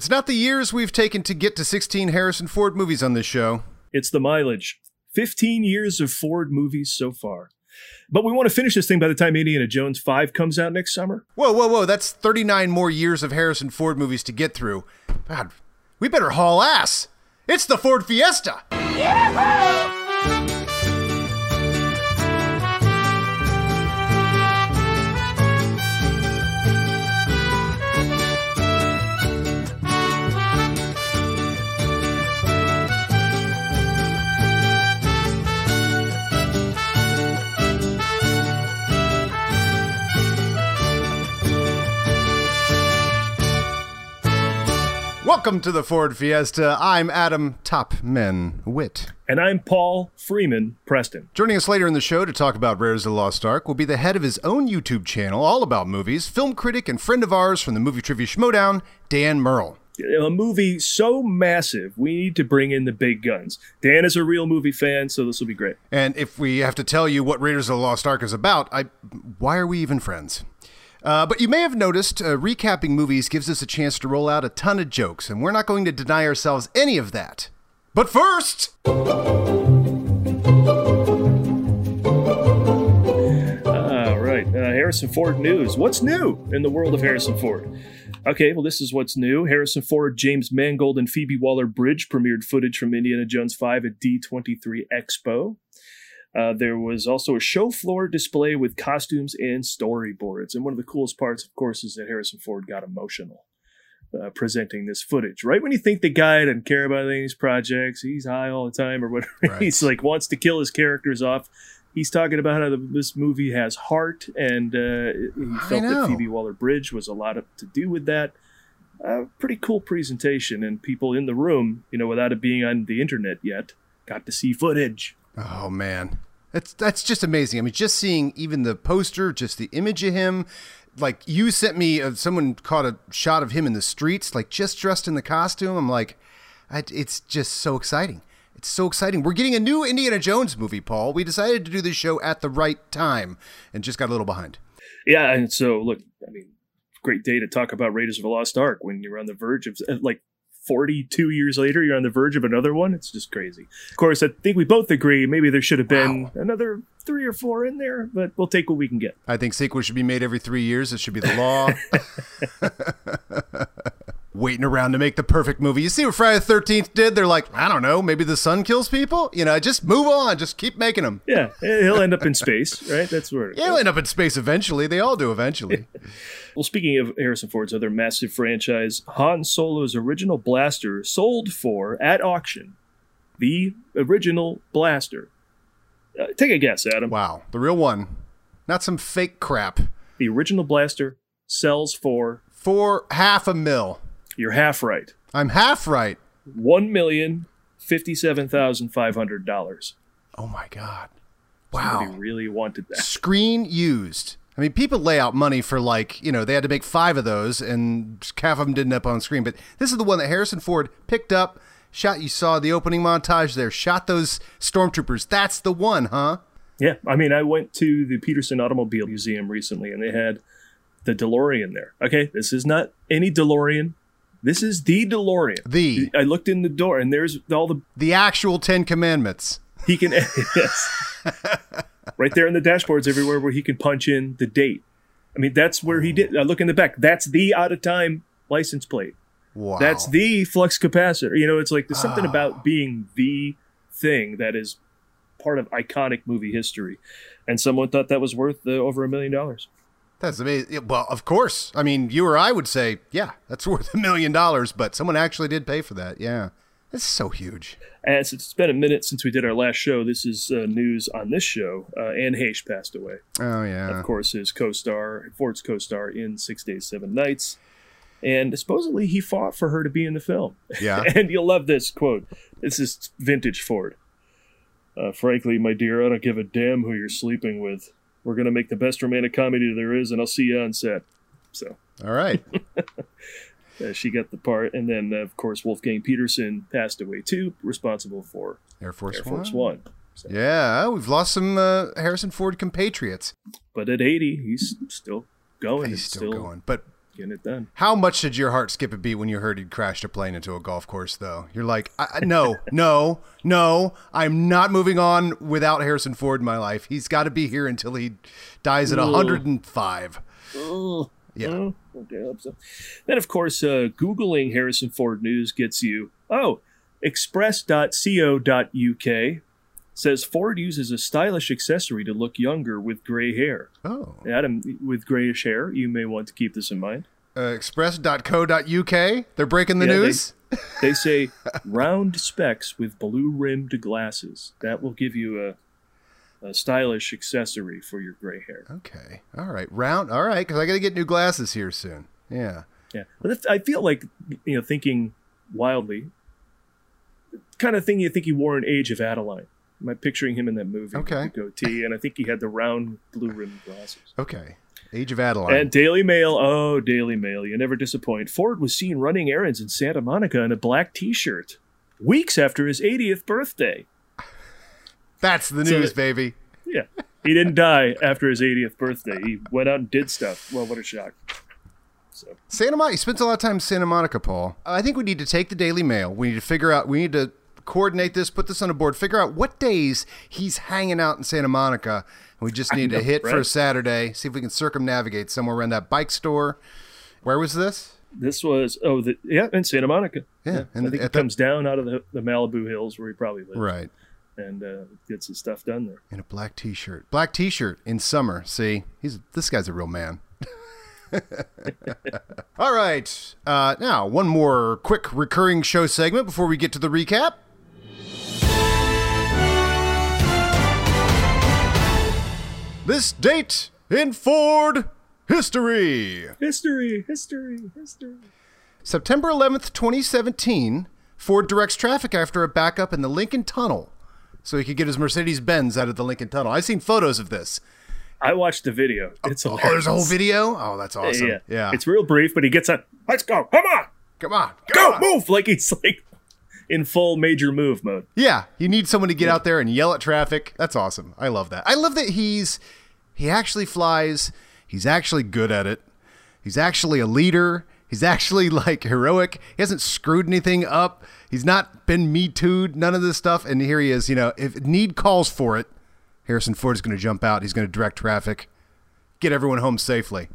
It's not the years we've taken to get to 16 Harrison Ford movies on this show. It's the mileage. 15 years of Ford movies so far. But we want to finish this thing by the time Indiana Jones 5 comes out next summer. Whoa, whoa, whoa. That's 39 more years of Harrison Ford movies to get through. God, we better haul ass. It's the Ford Fiesta. Welcome to the Ford Fiesta. I'm Adam Topman Witt. And I'm Paul Freeman Preston. Joining us later in the show to talk about Raiders of the Lost Ark will be the head of his own YouTube channel, all about movies, film critic and friend of ours from the Movie Trivia Schmodown, Dan Murrell. A movie so massive, we need to bring in the big guns. Dan is a real movie fan, so this will be great. And if we have to tell you what Raiders of the Lost Ark is about, I, why are we even friends? Uh, but you may have noticed uh, recapping movies gives us a chance to roll out a ton of jokes, and we're not going to deny ourselves any of that. But first, All right, uh, Harrison Ford news. What's new in the world of Harrison Ford? Okay, well, this is what's new. Harrison Ford, James Mangold, and Phoebe Waller Bridge premiered footage from Indiana Jones 5 at D23 Expo. Uh, there was also a show floor display with costumes and storyboards. And one of the coolest parts, of course, is that Harrison Ford got emotional uh, presenting this footage. Right when you think the guy doesn't care about any of these projects, he's high all the time or whatever. Right. he's like wants to kill his characters off. He's talking about how the, this movie has heart, and uh, he felt that Phoebe Waller Bridge was a lot of, to do with that. Uh, pretty cool presentation, and people in the room, you know, without it being on the internet yet, got to see footage. Oh man, that's that's just amazing. I mean, just seeing even the poster, just the image of him. Like you sent me, uh, someone caught a shot of him in the streets, like just dressed in the costume. I'm like, I, it's just so exciting. It's so exciting. We're getting a new Indiana Jones movie, Paul. We decided to do this show at the right time, and just got a little behind. Yeah, and so look, I mean, great day to talk about Raiders of the Lost Ark when you're on the verge of like 42 years later, you're on the verge of another one. It's just crazy. Of course, I think we both agree maybe there should have been Wow. another three or four in there, but we'll take what we can get. I think sequels should be made every three years. It should be the law. Waiting around to make the perfect movie. You see what Friday the Thirteenth did? They're like, I don't know, maybe the sun kills people. You know, just move on. Just keep making them. Yeah, he'll end up in space, right? That's where. Yeah, He'll end up in space eventually. They all do eventually. Well, speaking of Harrison Ford's other massive franchise, Han Solo's original blaster sold for at auction the original blaster. Uh, take a guess, Adam. wow, the real one, not some fake crap. The original blaster sells for. For half a mil. You're half right. I'm half right. One million fifty-seven thousand five hundred dollars. Oh my god. Somebody Wow. really wanted that. Screen used. I mean, people lay out money for like, you know, they had to make five of those and half of them didn't end up on screen. But this is the one that Harrison Ford picked up, shot. You saw the opening montage there, shot those stormtroopers. That's the one, huh? Yeah, I mean, I went to the Petersen Automobile Museum recently, and they had the DeLorean there. Okay, this is not any DeLorean. This is the DeLorean. The I looked in the door, and there's all the the actual Ten Commandments. he can yes, right there in the dashboards everywhere where he can punch in the date. I mean, that's where he did. I look in the back. That's the out of time license plate. Wow. That's the flux capacitor. You know, it's like there's something about being the thing that is part of iconic movie history, and someone thought that was worth uh, over a million dollars. That's amazing. Well, of course. I mean, you or I would say, yeah, that's worth a million dollars, but someone actually did pay for that. Yeah. It's so huge. And it's been a minute since we did our last show, this is uh, news on this show. Uh, Anne Heche passed away. Oh, yeah. Of course, his co-star, Ford's co-star in Six Days, Seven Nights. And supposedly he fought for her to be in the film. Yeah. and you'll love this quote. This is vintage Ford. Uh, frankly, my dear, I don't give a damn who you're sleeping with. We're going to make the best romantic comedy there is, and I'll see you on set. So All right. uh, she got the part. And then, uh, of course, Wolfgang Petersen passed away too, responsible for Air Force, Air Force One. One. Yeah, we've lost some uh, Harrison Ford compatriots. But at 80, he's still going. He's and still, going. But getting it done. How much did your heart skip a beat when you heard he'd crashed a plane into a golf course, though? You're like, no, no, no, I'm not moving on without Harrison Ford in my life. He's got to be here until he dies at 105. Yeah. Oh, okay, I hope so. Then, of course, uh, Googling Harrison Ford news gets you, oh, express.co.uk says Ford uses a stylish accessory to look younger with gray hair. Oh. Adam, with grayish hair, you may want to keep this in mind. Uh, express.co.uk. They're breaking the Yeah, they- news. They say round specs with blue rimmed glasses. That will give you a, a stylish accessory for your gray hair. okay. All right. Round. All right. Because I got to get new glasses here soon. Yeah. Yeah, but if, I feel like you know, thinking wildly, kind of thing you think he wore in Age of Adaline. Am I picturing him in that movie Okay. with the goatee? And I think he had the round blue rimmed glasses. Okay. Age of Adaline. And Daily Mail, oh Daily Mail, you never disappoint. Ford was seen running errands in Santa Monica in a black T-shirt weeks after his 80th birthday. That's the So- news, baby. Yeah, he didn't die after his 80th birthday. He went out and did stuff. Well, what a shock! So Santa Monica. He spends a lot of time in Santa Monica, Paul. I think we need to take the Daily Mail. We need to figure out. We need to coordinate this. Put this on a board. Figure out what days he's hanging out in Santa Monica. And we just need know, to hit for a? Saturday. See if we can circumnavigate somewhere around that bike store. Where was this? this was oh the, yeah in Santa Monica. Yeah, and I think he at the- comes down out of the, the Malibu hills where he probably lives, right and uh, gets his stuff done there. in a black T-shirt. Black T-shirt in summer. See, he's this guy's a real man. All right. Uh, now, one more quick recurring show segment before we get to the recap. This date in Ford history. History, history, history. September 11th, 2017, Ford directs traffic after a backup in the Lincoln Tunnel so he could get his Mercedes Benz out of the Lincoln Tunnel. I've seen photos of this. I watched the video. Oh, it's Oh, there's a whole video? Oh, that's awesome. Yeah, Yeah. It's real brief, but he gets on. Let's go. Come on, Come on. go, come on. move! Like he's like in full major move mode. Yeah, you need someone to get out there and yell at traffic. That's awesome. I love that. I love that he's he actually flies. He's actually good at it. He's actually a leader. He's actually like heroic. He hasn't screwed anything up. He's not been me too'd, none of this stuff. And here he is, you know, if need calls for it, Harrison Ford is going to jump out. He's going to direct traffic, get everyone home safely.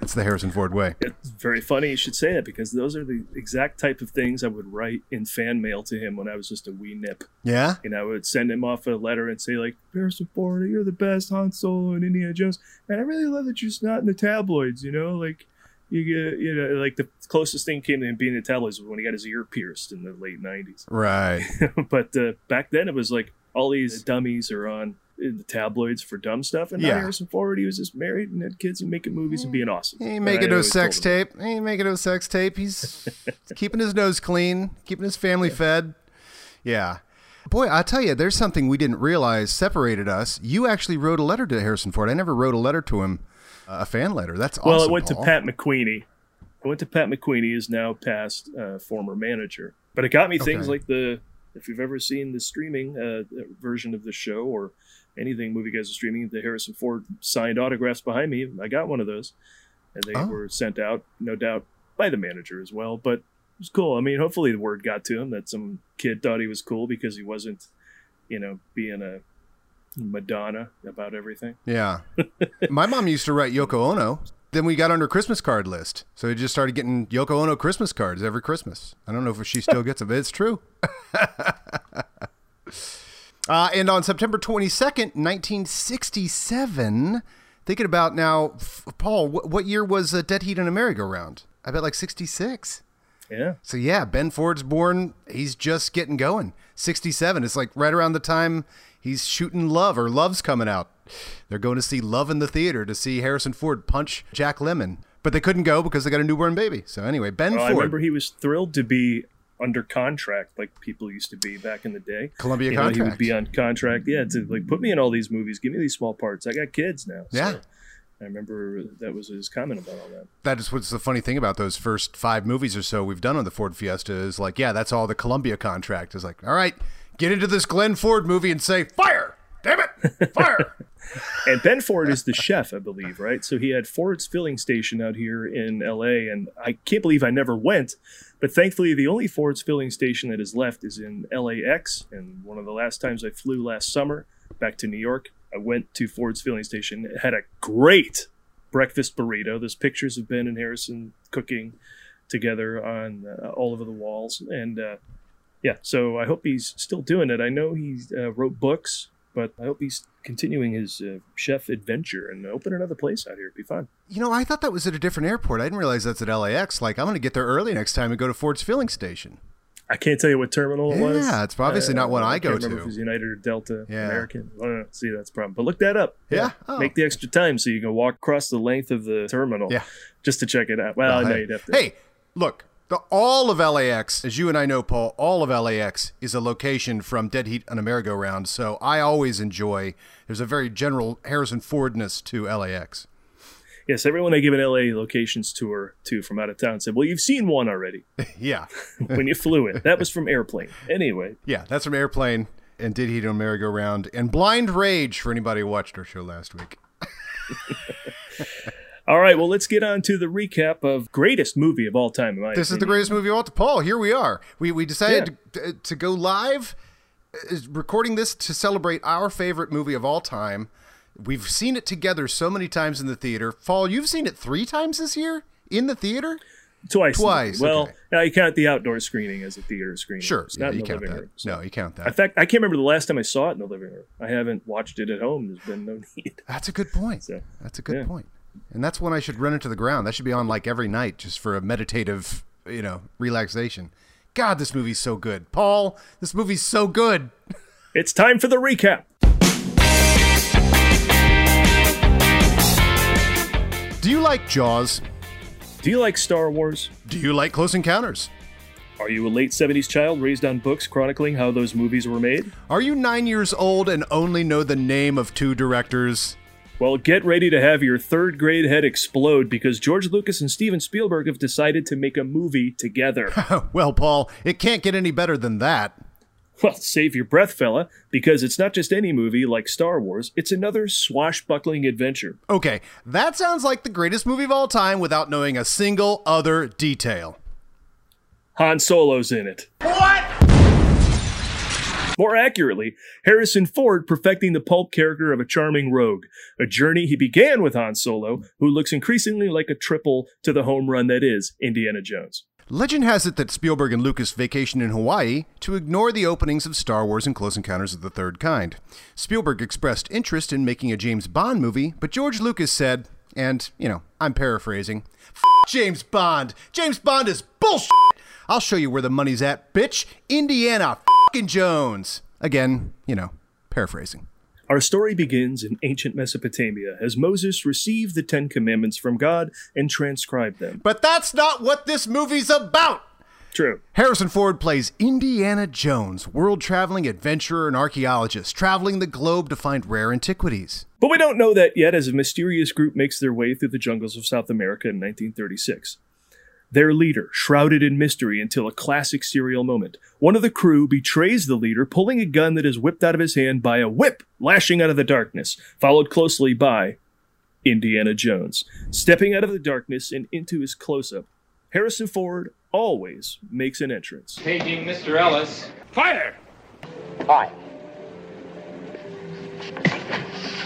That's the Harrison Ford way. It's very funny you should say that because those are the exact type of things I would write in fan mail to him when I was just a wee nip. Yeah? And I would send him off a letter and say like, Harrison Ford, you're the best Han Solo and Indiana Jones. And I really love that you're just not in the tabloids, you know, like you get, you know, like the closest thing came to him being in the tabloids was when he got his ear pierced in the late '90s. Right. but uh, back then it was like all these dummies are on the tabloids for dumb stuff, and Yeah. Harrison Ford, he was just married and had kids and making movies and being awesome. He ain't making no sex tape. He ain't making no sex tape. He's keeping his nose clean, keeping his family fed. Yeah. Boy, I tell you, there's something we didn't realize separated us. You actually wrote a letter to Harrison Ford. I never wrote a letter to him, a fan letter. That's awesome. Well, it went Paul. to Pat McQueeney. I went to Pat McQueeney, is now past uh, former manager. But it got me things Okay. like the if you've ever seen the streaming uh, version of the show or anything movie guys are streaming, the Harrison Ford signed autographs behind me. I got one of those, and they Oh. were sent out, no doubt, by the manager as well. But it was cool. I mean, hopefully the word got to him that some kid thought he was cool because he wasn't, you know, being a Madonna about everything. Yeah. My mom used to write Yoko Ono. Then we got on her Christmas card list. So we just started getting Yoko Ono Christmas cards every Christmas. I don't know if she still gets them, but it's true. uh, and on September 22nd, 1967, thinking about now, f- Paul, what, what year was uh, Dead Heat in a Merry-Go-Round? I bet like 66. Yeah. So yeah, Ben Ford's born. He's just getting going. 67. It's like right around the time he's shooting Luv or Luv's coming out. They're going to see Luv in the theater to see Harrison Ford punch Jack Lemmon. But they couldn't go because they got a newborn baby. So anyway, Ben Well, I remember he was thrilled to be under contract like people used to be back in the day. Columbia You know, he would be on contract. Yeah, to like put me in all these movies, give me these small parts. I got kids now. So Yeah. I remember that was his comment about all that. that is what's the funny thing about those first five movies or so we've done on the Ford Fiesta is like, yeah, that's all the Columbia contract is like, all right, get into this Glenn Ford movie and say, fire! Damn it! Fire! and Ben Ford is the chef, I believe, right? So he had Ford's filling station out here in LA, and I can't believe I never went. But thankfully, the only Ford's filling station that is left is in LAX. And one of the last times I flew last summer back to New York, I went to Ford's filling station. It had a great breakfast burrito. There's pictures of Ben and Harrison cooking together on uh, all over the walls, and uh, yeah. So I hope he's still doing it. I know he uh, wrote books but I hope he's continuing his uh, chef adventure and open another place out here. It'd be fun. You know, I thought that was at a different airport. I didn't realize that's at LAX. Like, I'm going to get there early next time and go to Ford's filling station. I can't tell you what terminal it yeah, was. Yeah, it's obviously uh, not one I, I go to. If it was United or Delta, yeah. American. Well, see, that's a problem. But look that up. Yeah. yeah. Oh. Make the extra time so you can walk across the length of the terminal. Yeah. Just to check it out. Well, well I know hey. you'd have to. Hey, look, the, all of LAX, as you and I know, Paul, all of LAX is a location from Dead Heat on a merry-go-round. So I always enjoy. There's a very general Harrison Fordness to LAX. Yes, everyone I give an LA locations tour to from out of town said, "Well, you've seen one already." yeah, when you flew it, that was from Airplane. Anyway, yeah, that's from Airplane and Dead Heat on a merry-go-round and Blind Rage for anybody who watched our show last week. All right, well, let's get on to the recap of greatest movie of all time. this opinion. This is the greatest movie of all time. Paul, here we are. We we decided yeah. to, to go live, uh, recording this to celebrate our favorite movie of all time. We've seen it together so many times in the theater. Paul, you've seen it three times this year in the theater. Twice. Twice. Well, okay. now you count the outdoor screening as a theater screening. Sure. It's yeah, not you count that. room. So. No, you count that. In fact, I can't remember the last time I saw it in the living room. I haven't watched it at home. There's been no need. That's a good point. So, That's a good yeah. point. And that's when I should run into the ground. That should be on like every night just for a meditative, you know, relaxation. God, this movie's so good. Paul, this movie's so good. It's time for the recap. Do you like Jaws? Do you like Star Wars? Do you like Close Encounters? Are you a late 70s child raised on books chronicling how those movies were made? Are you nine years old and only know the name of two directors? Well, get ready to have your third grade head explode because George Lucas and Steven Spielberg have decided to make a movie together. well, Paul, it can't get any better than that. Well, save your breath, fella, because it's not just any movie like Star Wars, it's another swashbuckling adventure. Okay, that sounds like the greatest movie of all time without knowing a single other detail. Han Solo's in it. What? More accurately, Harrison Ford perfecting the pulp character of a charming rogue, a journey he began with Han Solo, who looks increasingly like a triple to the home run that is Indiana Jones. Legend has it that Spielberg and Lucas vacationed in Hawaii to ignore the openings of Star Wars and Close Encounters of the Third Kind. Spielberg expressed interest in making a James Bond movie, but George Lucas said, and, you know, I'm paraphrasing, James Bond! James Bond is bullshit! I'll show you where the money's at, bitch! Indiana Jones. Again, you know, paraphrasing. Our story begins in ancient Mesopotamia as Moses received the Ten Commandments from God and transcribed them. But that's not what this movie's about! True. Harrison Ford plays Indiana Jones, world traveling adventurer and archaeologist, traveling the globe to find rare antiquities. But we don't know that yet as a mysterious group makes their way through the jungles of South America in 1936 their leader, shrouded in mystery until a classic serial moment. One of the crew betrays the leader, pulling a gun that is whipped out of his hand by a whip lashing out of the darkness, followed closely by Indiana Jones. Stepping out of the darkness and into his close up, Harrison Ford always makes an entrance. Paging Mr. Ellis. Fire! Hi.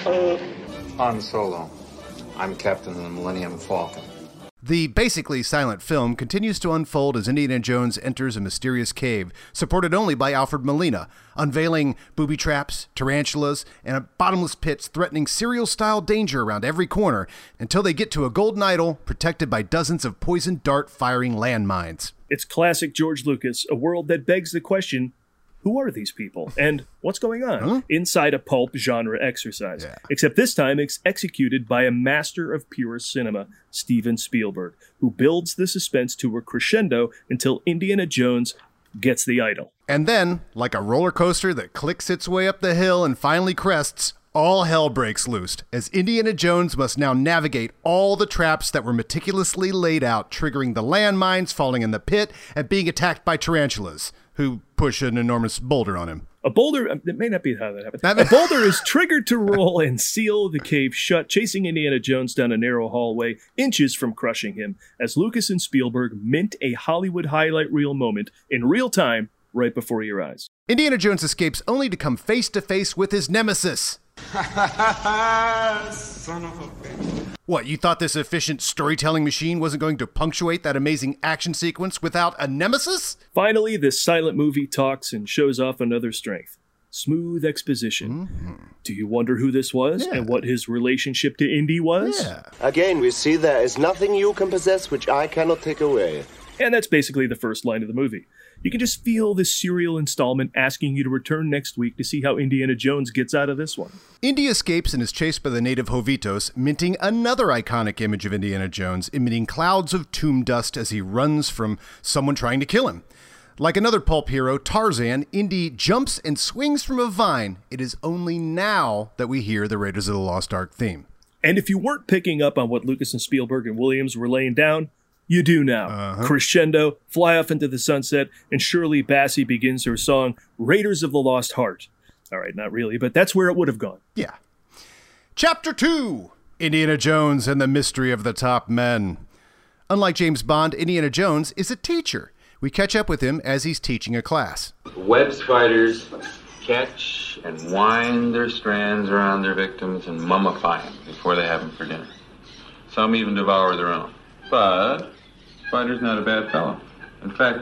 Uh, Han Solo. I'm captain of the Millennium Falcon. The basically silent film continues to unfold as Indiana Jones enters a mysterious cave, supported only by Alfred Molina, unveiling booby traps, tarantulas, and bottomless pits threatening serial style danger around every corner until they get to a golden idol protected by dozens of poison dart firing landmines. It's classic George Lucas, a world that begs the question who are these people and what's going on huh? inside a pulp genre exercise. Yeah. Except this time it's executed by a master of pure cinema, Steven Spielberg, who builds the suspense to a crescendo until Indiana Jones gets the idol. And then, like a roller coaster that clicks its way up the hill and finally crests, all hell breaks loose as Indiana Jones must now navigate all the traps that were meticulously laid out, triggering the landmines, falling in the pit, and being attacked by tarantulas who push an enormous boulder on him. A boulder, uh, it may not be how that happened. That- a boulder is triggered to roll and seal the cave shut, chasing Indiana Jones down a narrow hallway, inches from crushing him, as Lucas and Spielberg mint a Hollywood highlight reel moment in real time right before your eyes. Indiana Jones escapes only to come face to face with his nemesis. Son of a What, you thought this efficient storytelling machine wasn't going to punctuate that amazing action sequence without a nemesis? Finally, this silent movie talks and shows off another strength smooth exposition. Mm-hmm. Do you wonder who this was Yeah. and what his relationship to Indy was? Yeah. Again, we see there is nothing you can possess which I cannot take away. And that's basically the first line of the movie. You can just feel this serial installment asking you to return next week to see how Indiana Jones gets out of this one. Indy escapes and is chased by the native Hovitos, minting another iconic image of Indiana Jones, emitting clouds of tomb dust as he runs from someone trying to kill him. Like another pulp hero, Tarzan, Indy jumps and swings from a vine. It is only now that we hear the Raiders of the Lost Ark theme. And if you weren't picking up on what Lucas and Spielberg and Williams were laying down, you do now. Uh-huh. Crescendo, fly off into the sunset, and Shirley Bassey begins her song, Raiders of the Lost Heart. All right, not really, but that's where it would have gone. Yeah. Chapter 2 Indiana Jones and the Mystery of the Top Men. Unlike James Bond, Indiana Jones is a teacher. We catch up with him as he's teaching a class. Web spiders catch and wind their strands around their victims and mummify them before they have them for dinner. Some even devour their own. But spider's not a bad fellow. In fact,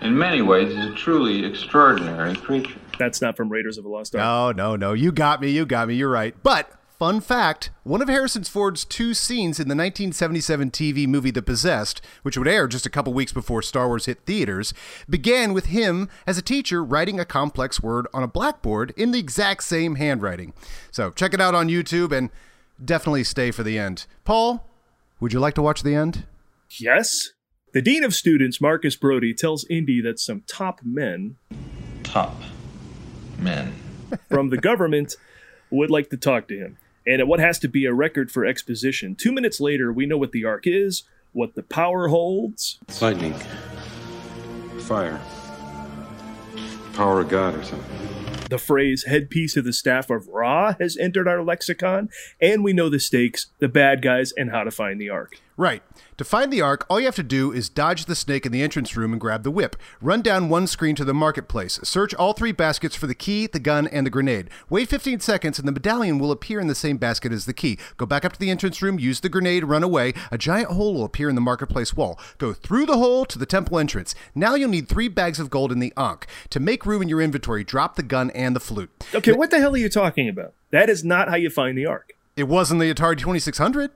in many ways, he's a truly extraordinary creature. That's not from Raiders of the Lost Ark. No, no, no. You got me. You got me. You're right. But, fun fact one of Harrison Ford's two scenes in the 1977 TV movie The Possessed, which would air just a couple weeks before Star Wars hit theaters, began with him as a teacher writing a complex word on a blackboard in the exact same handwriting. So, check it out on YouTube and definitely stay for the end. Paul, would you like to watch the end? Yes? The Dean of Students, Marcus Brody, tells Indy that some top men Top men. from the government would like to talk to him. And at what has to be a record for exposition, two minutes later, we know what the Ark is, what the power holds, Lightning. Fire. Power of God or something. the phrase headpiece of the staff of Ra has entered our lexicon, and we know the stakes, the bad guys, and how to find the Ark. Right. To find the Ark, all you have to do is dodge the snake in the entrance room and grab the whip. Run down one screen to the marketplace. Search all three baskets for the key, the gun, and the grenade. Wait 15 seconds, and the medallion will appear in the same basket as the key. Go back up to the entrance room, use the grenade, run away. A giant hole will appear in the marketplace wall. Go through the hole to the temple entrance. Now you'll need three bags of gold in the Ankh. To make room in your inventory, drop the gun and the flute. Okay, what the hell are you talking about? That is not how you find the Ark. It wasn't the Atari 2600.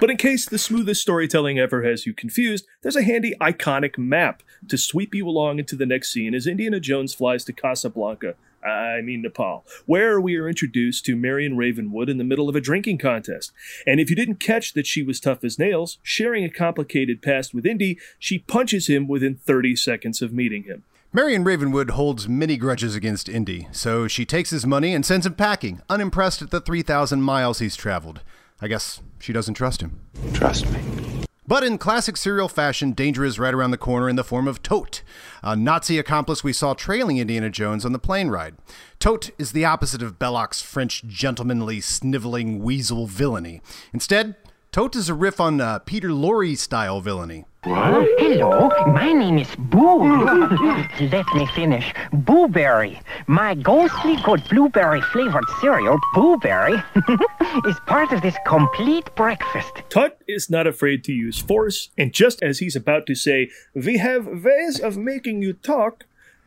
But in case the smoothest storytelling ever has you confused, there's a handy iconic map to sweep you along into the next scene as Indiana Jones flies to Casablanca, I mean Nepal, where we are introduced to Marion Ravenwood in the middle of a drinking contest. And if you didn't catch that she was tough as nails, sharing a complicated past with Indy, she punches him within 30 seconds of meeting him. Marion Ravenwood holds many grudges against Indy, so she takes his money and sends him packing, unimpressed at the 3,000 miles he's traveled. I guess she doesn't trust him. Trust me. But in classic serial fashion, danger is right around the corner in the form of Toht, a Nazi accomplice we saw trailing Indiana Jones on the plane ride. Toht is the opposite of Belloq's French gentlemanly, sniveling weasel villainy. Instead, Toht is a riff on uh, Peter Lorre style villainy. What? Hello, my name is Boo. Let me finish. Booberry. My ghostly good blueberry flavored cereal, Booberry, is part of this complete breakfast. Tut is not afraid to use force, and just as he's about to say, We have ways of making you talk,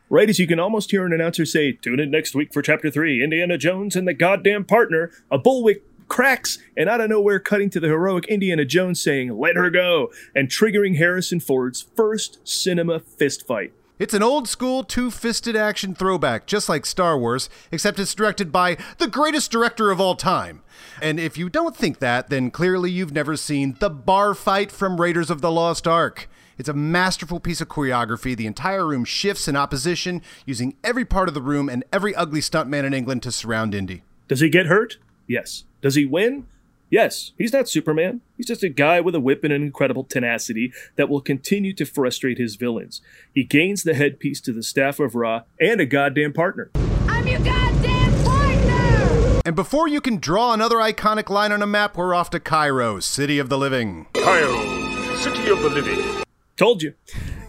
right as you can almost hear an announcer say, Tune in next week for Chapter 3 Indiana Jones and the Goddamn Partner, a bullwhip cracks, and out of nowhere, cutting to the heroic Indiana Jones saying, Let her go, and triggering Harrison Ford's first cinema fistfight. It's an old school two fisted action throwback, just like Star Wars, except it's directed by the greatest director of all time. And if you don't think that, then clearly you've never seen the bar fight from Raiders of the Lost Ark. It's a masterful piece of choreography. The entire room shifts in opposition, using every part of the room and every ugly stuntman in England to surround Indy. Does he get hurt? Yes. Does he win? Yes, he's not Superman. He's just a guy with a whip and an incredible tenacity that will continue to frustrate his villains. He gains the headpiece to the staff of Ra and a goddamn partner. I'm your goddamn partner! And before you can draw another iconic line on a map, we're off to Cairo, city of the living. Cairo, city of the living. Told you.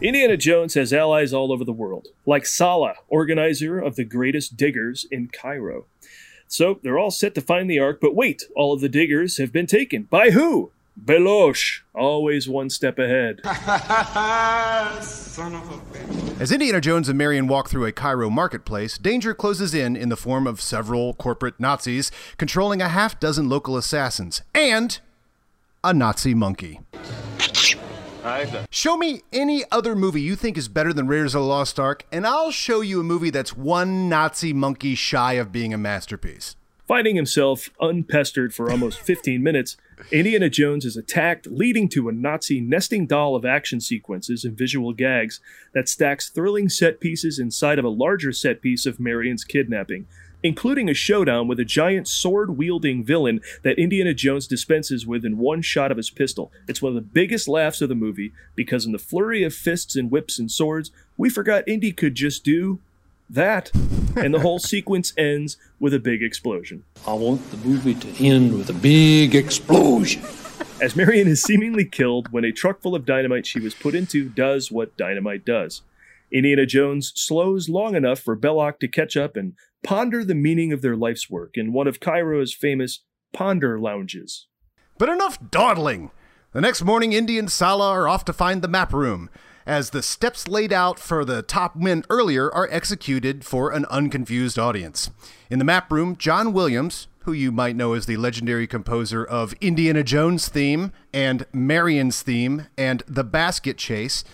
Indiana Jones has allies all over the world, like Sallah, organizer of the greatest diggers in Cairo. So they're all set to find the Ark, but wait, all of the diggers have been taken. By who? Belosh, always one step ahead. As Indiana Jones and Marion walk through a Cairo marketplace, danger closes in in the form of several corporate Nazis controlling a half dozen local assassins and a Nazi monkey. Show me any other movie you think is better than Raiders of the Lost Ark, and I'll show you a movie that's one Nazi monkey shy of being a masterpiece. Finding himself unpestered for almost 15 minutes, Indiana Jones is attacked, leading to a Nazi nesting doll of action sequences and visual gags that stacks thrilling set pieces inside of a larger set piece of Marion's kidnapping, including a showdown with a giant sword wielding villain that Indiana Jones dispenses with in one shot of his pistol. It's one of the biggest laughs of the movie because, in the flurry of fists and whips and swords, we forgot Indy could just do that. and the whole sequence ends with a big explosion. I want the movie to end with a big explosion. As Marion is seemingly killed when a truck full of dynamite she was put into does what dynamite does. Indiana Jones slows long enough for Belloq to catch up and ponder the meaning of their life's work in one of Cairo's famous ponder lounges. But enough dawdling! The next morning, Indy and Sallah are off to find the map room, as the steps laid out for the top men earlier are executed for an unconfused audience. In the map room, John Williams, who you might know as the legendary composer of Indiana Jones' theme and Marion's theme and The Basket Chase,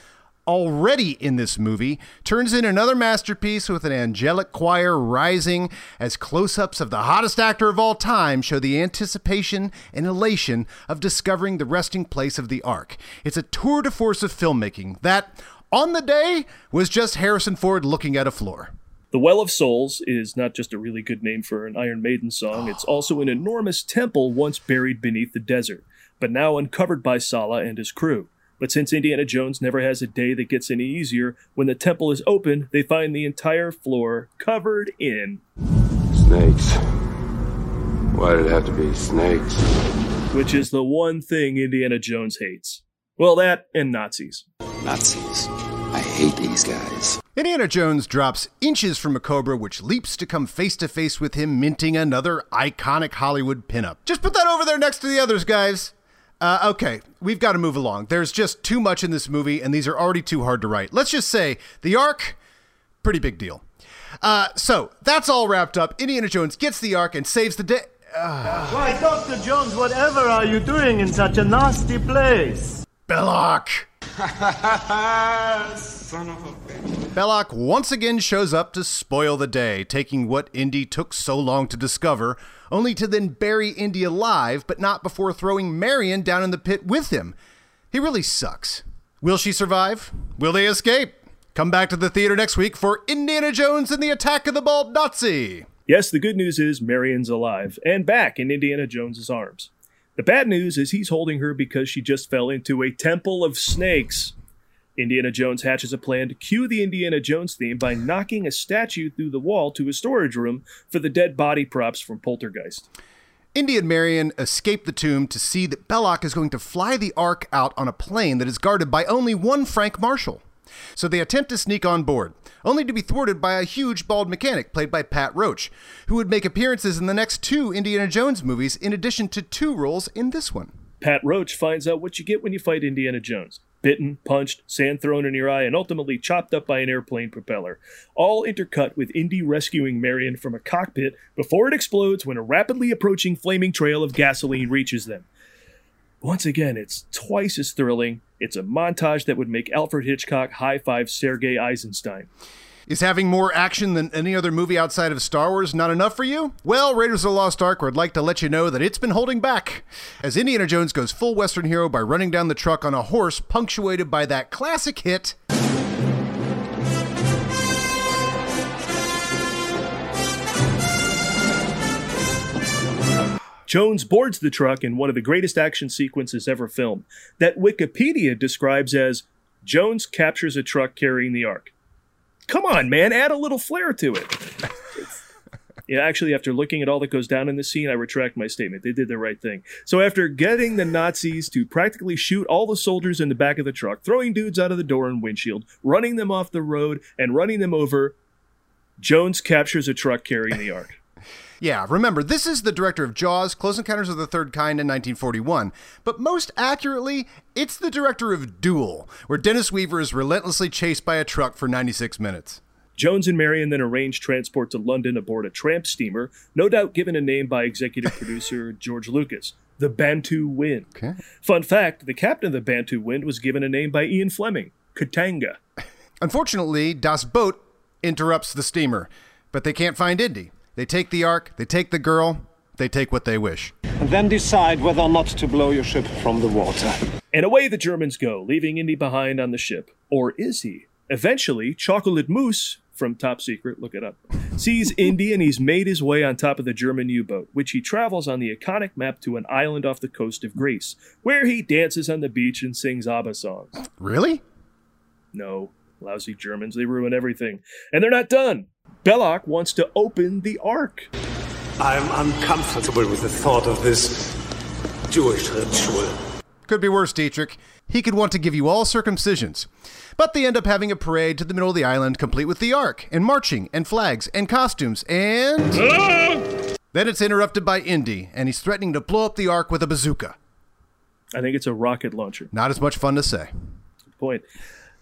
already in this movie, turns in another masterpiece with an angelic choir rising as close ups of the hottest actor of all time show the anticipation and elation of discovering the resting place of the Ark. It's a tour de force of filmmaking that, on the day, was just Harrison Ford looking at a floor. The Well of Souls is not just a really good name for an Iron Maiden song, it's also an enormous temple once buried beneath the desert, but now uncovered by Sallah and his crew. But since Indiana Jones never has a day that gets any easier, when the temple is open, they find the entire floor covered in Snakes. Why did it have to be snakes? which is the one thing Indiana Jones hates. Well, that and Nazis. Nazis. I hate these guys. Indiana Jones drops inches from a cobra, which leaps to come face to face with him, minting another iconic Hollywood pinup. Just put that over there next to the others, guys. Uh, okay, we've got to move along. There's just too much in this movie, and these are already too hard to write. Let's just say the Ark, pretty big deal. Uh, so that's all wrapped up. Indiana Jones gets the Ark and saves the day. Why, Dr. Jones, whatever are you doing in such a nasty place? Belloq! Son of a Belloq once again shows up to spoil the day, taking what Indy took so long to discover, only to then bury Indy alive, but not before throwing Marion down in the pit with him. He really sucks. Will she survive? Will they escape? Come back to the theater next week for Indiana Jones and the Attack of the Bald Nazi. Yes, the good news is Marion's alive and back in Indiana Jones's arms. The bad news is he's holding her because she just fell into a temple of snakes. Indiana Jones hatches a plan to cue the Indiana Jones theme by knocking a statue through the wall to a storage room for the dead body props from Poltergeist. Indy and Marion escape the tomb to see that Belloq is going to fly the Ark out on a plane that is guarded by only one Frank Marshall. So they attempt to sneak on board, only to be thwarted by a huge bald mechanic played by Pat Roach, who would make appearances in the next two Indiana Jones movies in addition to two roles in this one. Pat Roach finds out what you get when you fight Indiana Jones bitten, punched, sand thrown in your eye, and ultimately chopped up by an airplane propeller. All intercut with Indy rescuing Marion from a cockpit before it explodes when a rapidly approaching flaming trail of gasoline reaches them. Once again, it's twice as thrilling. It's a montage that would make Alfred Hitchcock high five Sergei Eisenstein. Is having more action than any other movie outside of Star Wars not enough for you? Well, Raiders of the Lost Ark would like to let you know that it's been holding back. As Indiana Jones goes full Western hero by running down the truck on a horse, punctuated by that classic hit. Jones boards the truck in one of the greatest action sequences ever filmed, that Wikipedia describes as Jones captures a truck carrying the Ark. Come on, man, add a little flair to it. Yeah, actually, after looking at all that goes down in the scene, I retract my statement. They did the right thing. So, after getting the Nazis to practically shoot all the soldiers in the back of the truck, throwing dudes out of the door and windshield, running them off the road, and running them over, Jones captures a truck carrying the Ark. Yeah, remember, this is the director of Jaws, Close Encounters of the Third Kind in 1941. But most accurately, it's the director of Duel, where Dennis Weaver is relentlessly chased by a truck for 96 minutes. Jones and Marion then arrange transport to London aboard a tramp steamer, no doubt given a name by executive producer George Lucas, the Bantu Wind. Okay. Fun fact the captain of the Bantu Wind was given a name by Ian Fleming, Katanga. Unfortunately, Das Boot interrupts the steamer, but they can't find Indy. They take the Ark, they take the girl, they take what they wish. And then decide whether or not to blow your ship from the water. And away the Germans go, leaving Indy behind on the ship. Or is he? Eventually, Chocolate Moose from Top Secret, look it up, sees Indy and he's made his way on top of the German U boat, which he travels on the iconic map to an island off the coast of Greece, where he dances on the beach and sings ABBA songs. Really? No, lousy Germans, they ruin everything. And they're not done. Belloq wants to open the Ark. I'm uncomfortable with the thought of this Jewish ritual. Could be worse, Dietrich. He could want to give you all circumcisions. But they end up having a parade to the middle of the island, complete with the Ark, and marching, and flags, and costumes, and. then it's interrupted by Indy, and he's threatening to blow up the Ark with a bazooka. I think it's a rocket launcher. Not as much fun to say. Good point.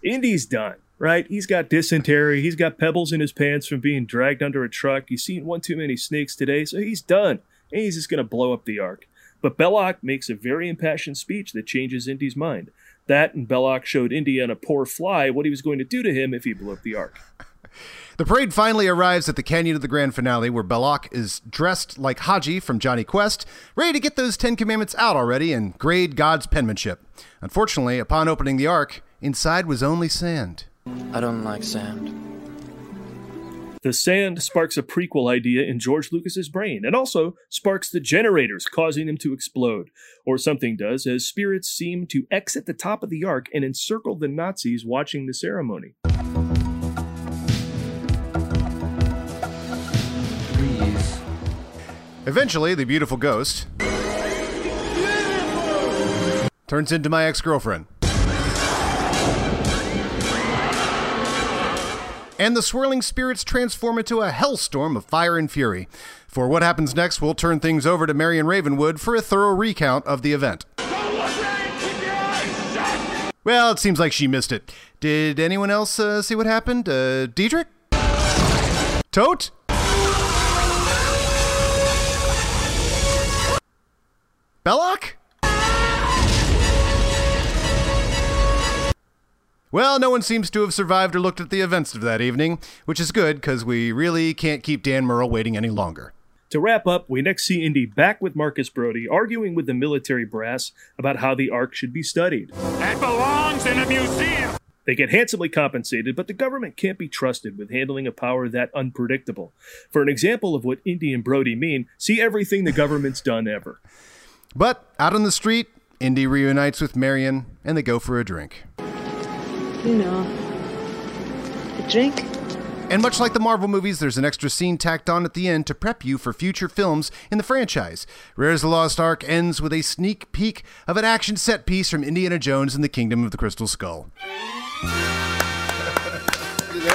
Indy's done, right? He's got dysentery. He's got pebbles in his pants from being dragged under a truck. He's seen one too many snakes today, so he's done. And he's just going to blow up the Ark. But Belloq makes a very impassioned speech that changes Indy's mind. That and Belloq showed Indy on a poor fly what he was going to do to him if he blew up the Ark. The parade finally arrives at the canyon of the grand finale, where Belloq is dressed like Hadji from Jonny Quest, ready to get those Ten Commandments out already and grade God's penmanship. Unfortunately, upon opening the Ark, inside was only sand. I don't like sand. The sand sparks a prequel idea in George Lucas's brain and also sparks the generators, causing them to explode. Or something does, as spirits seem to exit the top of the ark and encircle the Nazis watching the ceremony. Please. Eventually, the beautiful ghost turns into my ex girlfriend. And the swirling spirits transform into a hellstorm of fire and fury. For what happens next, we'll turn things over to Marion Ravenwood for a thorough recount of the event. Well, it seems like she missed it. Did anyone else uh, see what happened? Uh, Dietrich? Toht? Belloq? Well, no one seems to have survived or looked at the events of that evening, which is good because we really can't keep Dan Murrell waiting any longer. To wrap up, we next see Indy back with Marcus Brody arguing with the military brass about how the Ark should be studied. It belongs in a museum! They get handsomely compensated, but the government can't be trusted with handling a power that unpredictable. For an example of what Indy and Brody mean, see everything the government's done ever. But out on the street, Indy reunites with Marion and they go for a drink. You know, a drink? And much like the Marvel movies, there's an extra scene tacked on at the end to prep you for future films in the franchise. Rare's the Lost Ark ends with a sneak peek of an action set piece from Indiana Jones and the Kingdom of the Crystal Skull.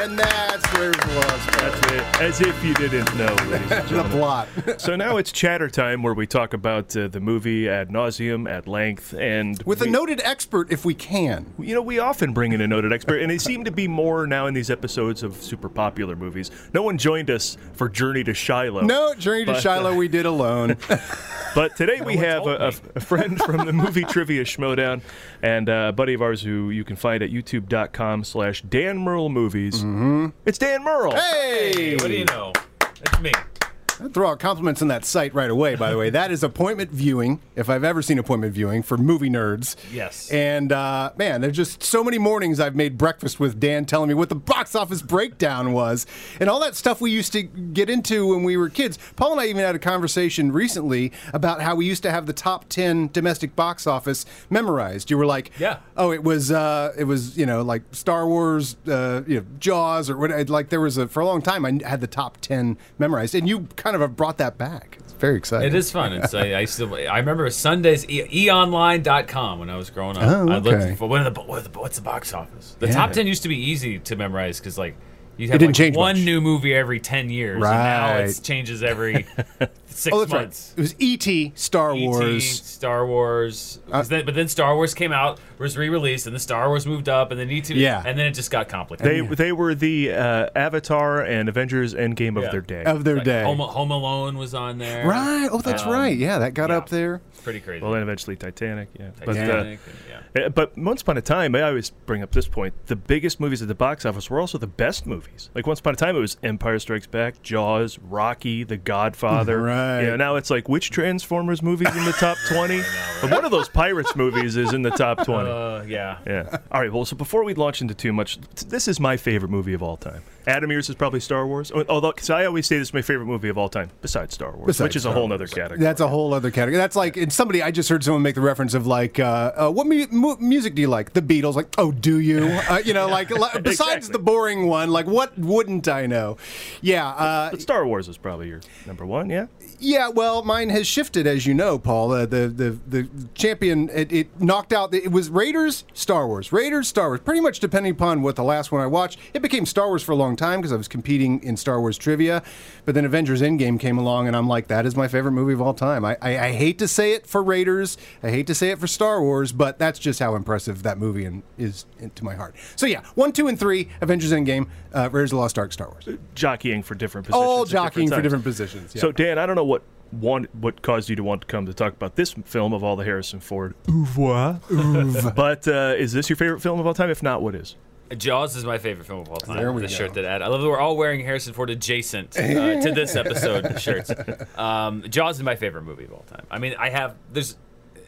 and that's where the Lost Ark. That's it. As if you didn't know, ladies and the gentlemen. plot. so now it's chatter time where we talk about uh, the movie ad nauseum, at length, and With a noted expert, if we can. You know, we often bring in a noted expert, and they seem to be more now in these episodes of super popular movies. No one joined us for Journey to Shiloh. No, Journey to But, uh, Shiloh we did alone. But today we have a, a, a friend from the movie Trivia Schmodown and uh, a buddy of ours who you can find at youtube.com slash Dan Murrell Movies. It's Dan Murrell. Hey! What do you know? It's me. Throw out compliments on that site right away. By the way, that is appointment viewing. If I've ever seen appointment viewing for movie nerds. Yes. And uh, man, there's just so many mornings I've made breakfast with Dan telling me what the box office breakdown was and all that stuff we used to get into when we were kids. Paul and I even had a conversation recently about how we used to have the top ten domestic box office memorized. You were like, Yeah. oh, it was uh, it was you know like Star Wars, uh, you know Jaws or what? Like there was a for a long time I had the top ten memorized, and you kind of have brought that back. It's very exciting. It is fun. It's I, I still I remember Sundays e- eonline.com when I was growing up. Oh, I okay. looked for what are the what are the, what's the box office. The Yeah. top ten used to be easy to memorize because like you It didn't like change one much. new movie every ten years. And now it changes every six oh, months. right. It was E.T., Star E.T., Wars. Star Wars, 'Cause then- but then Star Wars came out, was re-released, and then Star Wars moved up, and then ET, Yeah. and then it just got complicated. They they were the uh, Avatar and Avengers Endgame of their day. Of their Like, day. Home, Home Alone was on there. Right. Oh, that's Um, right. Yeah, that got up there. Pretty crazy. Well, then eventually Titanic. Yeah. Titanic, But, uh, uh, but once upon a time, I always bring up this point: the biggest movies at the box office were also the best movies. Like once upon a time, it was Empire Strikes Back, Jaws, Rocky, The Godfather. Right. You know, now it's like which Transformers movies in the top twenty? But one of those Pirates movies is in the top twenty. Uh, yeah. Yeah. All right. Well, so before we launch into too much, t- this is my favorite movie of all time. Adam is probably Star Wars. Oh, Although, because I always say this is my favorite movie of all time, besides Star Wars, Besides which is a whole Wars. other category. That's a whole other category. That's like and somebody. I just heard someone make the reference of like, uh, uh, what mu- mu- music do you like? The Beatles. Like, oh, do you? Uh, you know, like li- besides the boring one, like what wouldn't I know? Yeah. Uh, But Star Wars is probably your number one. Yeah. Yeah, well, mine has shifted, as you know, Paul. Uh, the the the champion it, it knocked out. It was Raiders, Star Wars, Raiders, Star Wars. Pretty much depending upon what the last one I watched. It became Star Wars for a long time because I was competing in Star Wars trivia. But then Avengers Endgame came along, and I'm like, that is my favorite movie of all time. I, I, I hate to say it for Raiders, I hate to say it for Star Wars, but that's just how impressive that movie and, is to my heart. So yeah, one, two, and three, Avengers Endgame, uh, Raiders of the Lost Ark, Star Wars. jockeying for different positions. All at jockeying for different positions. Yeah. So Dan, I don't know what one what caused you to want to come to talk about this film of all the Harrison Ford oeuvre. but uh, is this your favorite film of all time? If not, what is? Jaws is my favorite film of all time. There we the go. shirt that I, I love that we're all wearing Harrison Ford adjacent uh, to this episode shirts. Um, Jaws is my favorite movie of all time. I mean, I have there's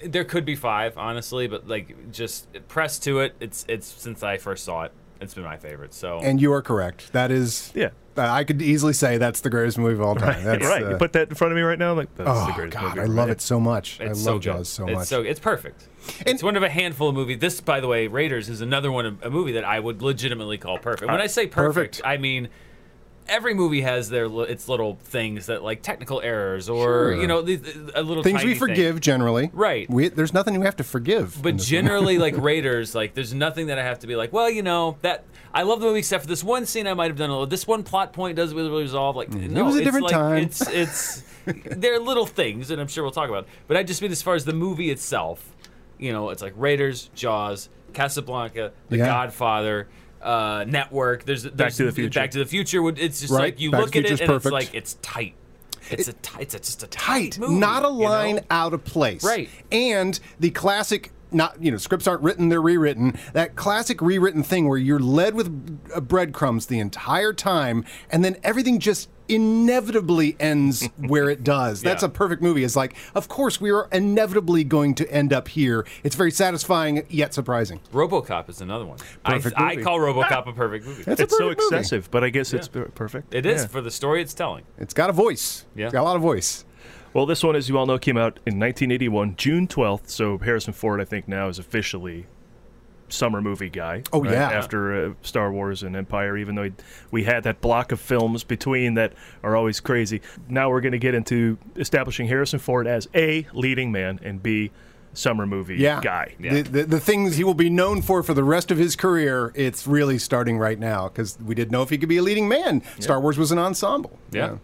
there could be five honestly, but like just pressed to it. It's it's since I first saw it, it's been my favorite. So And you are correct. That is. Yeah. Uh, I could easily say that's the greatest movie of all time. That's, right. uh, you put that in front of me right now. Like that's oh the greatest God, movie. I love it so much. It's I love good. Jaws so it's much. So it's perfect. it's one of a handful of movies. This, by the way, Raiders is another one of a movie that I would legitimately call perfect. When Uh, I say perfect, perfect. I mean every movie has their its little things that like technical errors or Sure. you know the, the- a little Things we thing. forgive generally. Right. We, there's nothing we have to forgive. But generally, like Raiders, like there's nothing that I have to be like, well, you know that I love the movie except for this one scene I might have done a little. This one plot point doesn't really resolve. Like, mm-hmm. no, it was a different like, time. It's it's they're little things, and I'm sure we'll talk about. It. But I just mean as far as the movie itself, you know, it's like Raiders, Jaws, Casablanca, The Yeah. Godfather. Uh, network. There's, there's to the Future. Back to the Future. would- It's just Right. like you Back look at it and perfect. it's like it's tight. It's a tight. It's a, just a tight, tight, movie, not a you know? line out of place. Right. And the classic not you know scripts aren't written they're rewritten that classic rewritten thing where you're led with breadcrumbs the entire time and then everything just inevitably ends where it does that's Yeah. a perfect movie it's like of course we are inevitably going to end up here it's very satisfying yet surprising RoboCop is another one. Perfect I, I call RoboCop ah! a perfect movie. That's a It's so perfect movie. excessive, but I guess it's perfect. It is Yeah. for the story it's telling. it's got a voice Yeah. it's got a lot of voice Well, this one, as you all know, came out in 1981, June 12th. So Harrison Ford, I think, now is officially summer movie guy. Oh, yeah. After uh, Star Wars and Empire, even though we had that block of films between that are always crazy. Now we're going to get into establishing Harrison Ford as a leading man and b summer movie yeah guy. The, the, the things he will be known for for the rest of his career it's really starting right now because we didn't know if he could be a leading man star wars was an ensemble Yeah.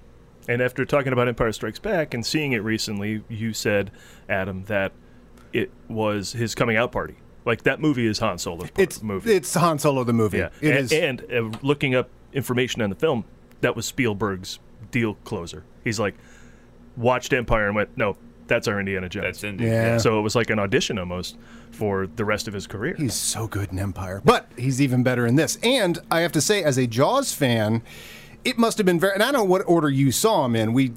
And after talking about Empire Strikes Back and seeing it recently, you said, Adam, that it was his coming out party. Like that movie is Han Solo's part it's of the movie. it's han solo the movie yeah, It and, is. and uh, looking up information on the film, that was Spielberg's deal closer. He's like, watched Empire and went, no, that's our Indiana Jones. That's Indy. Yeah. So it was like an audition almost for the rest of his career. He's so good in Empire, but he's even better in this. And I have to say, as a Jaws fan, it must have been very. And I don't know what order you saw him in. We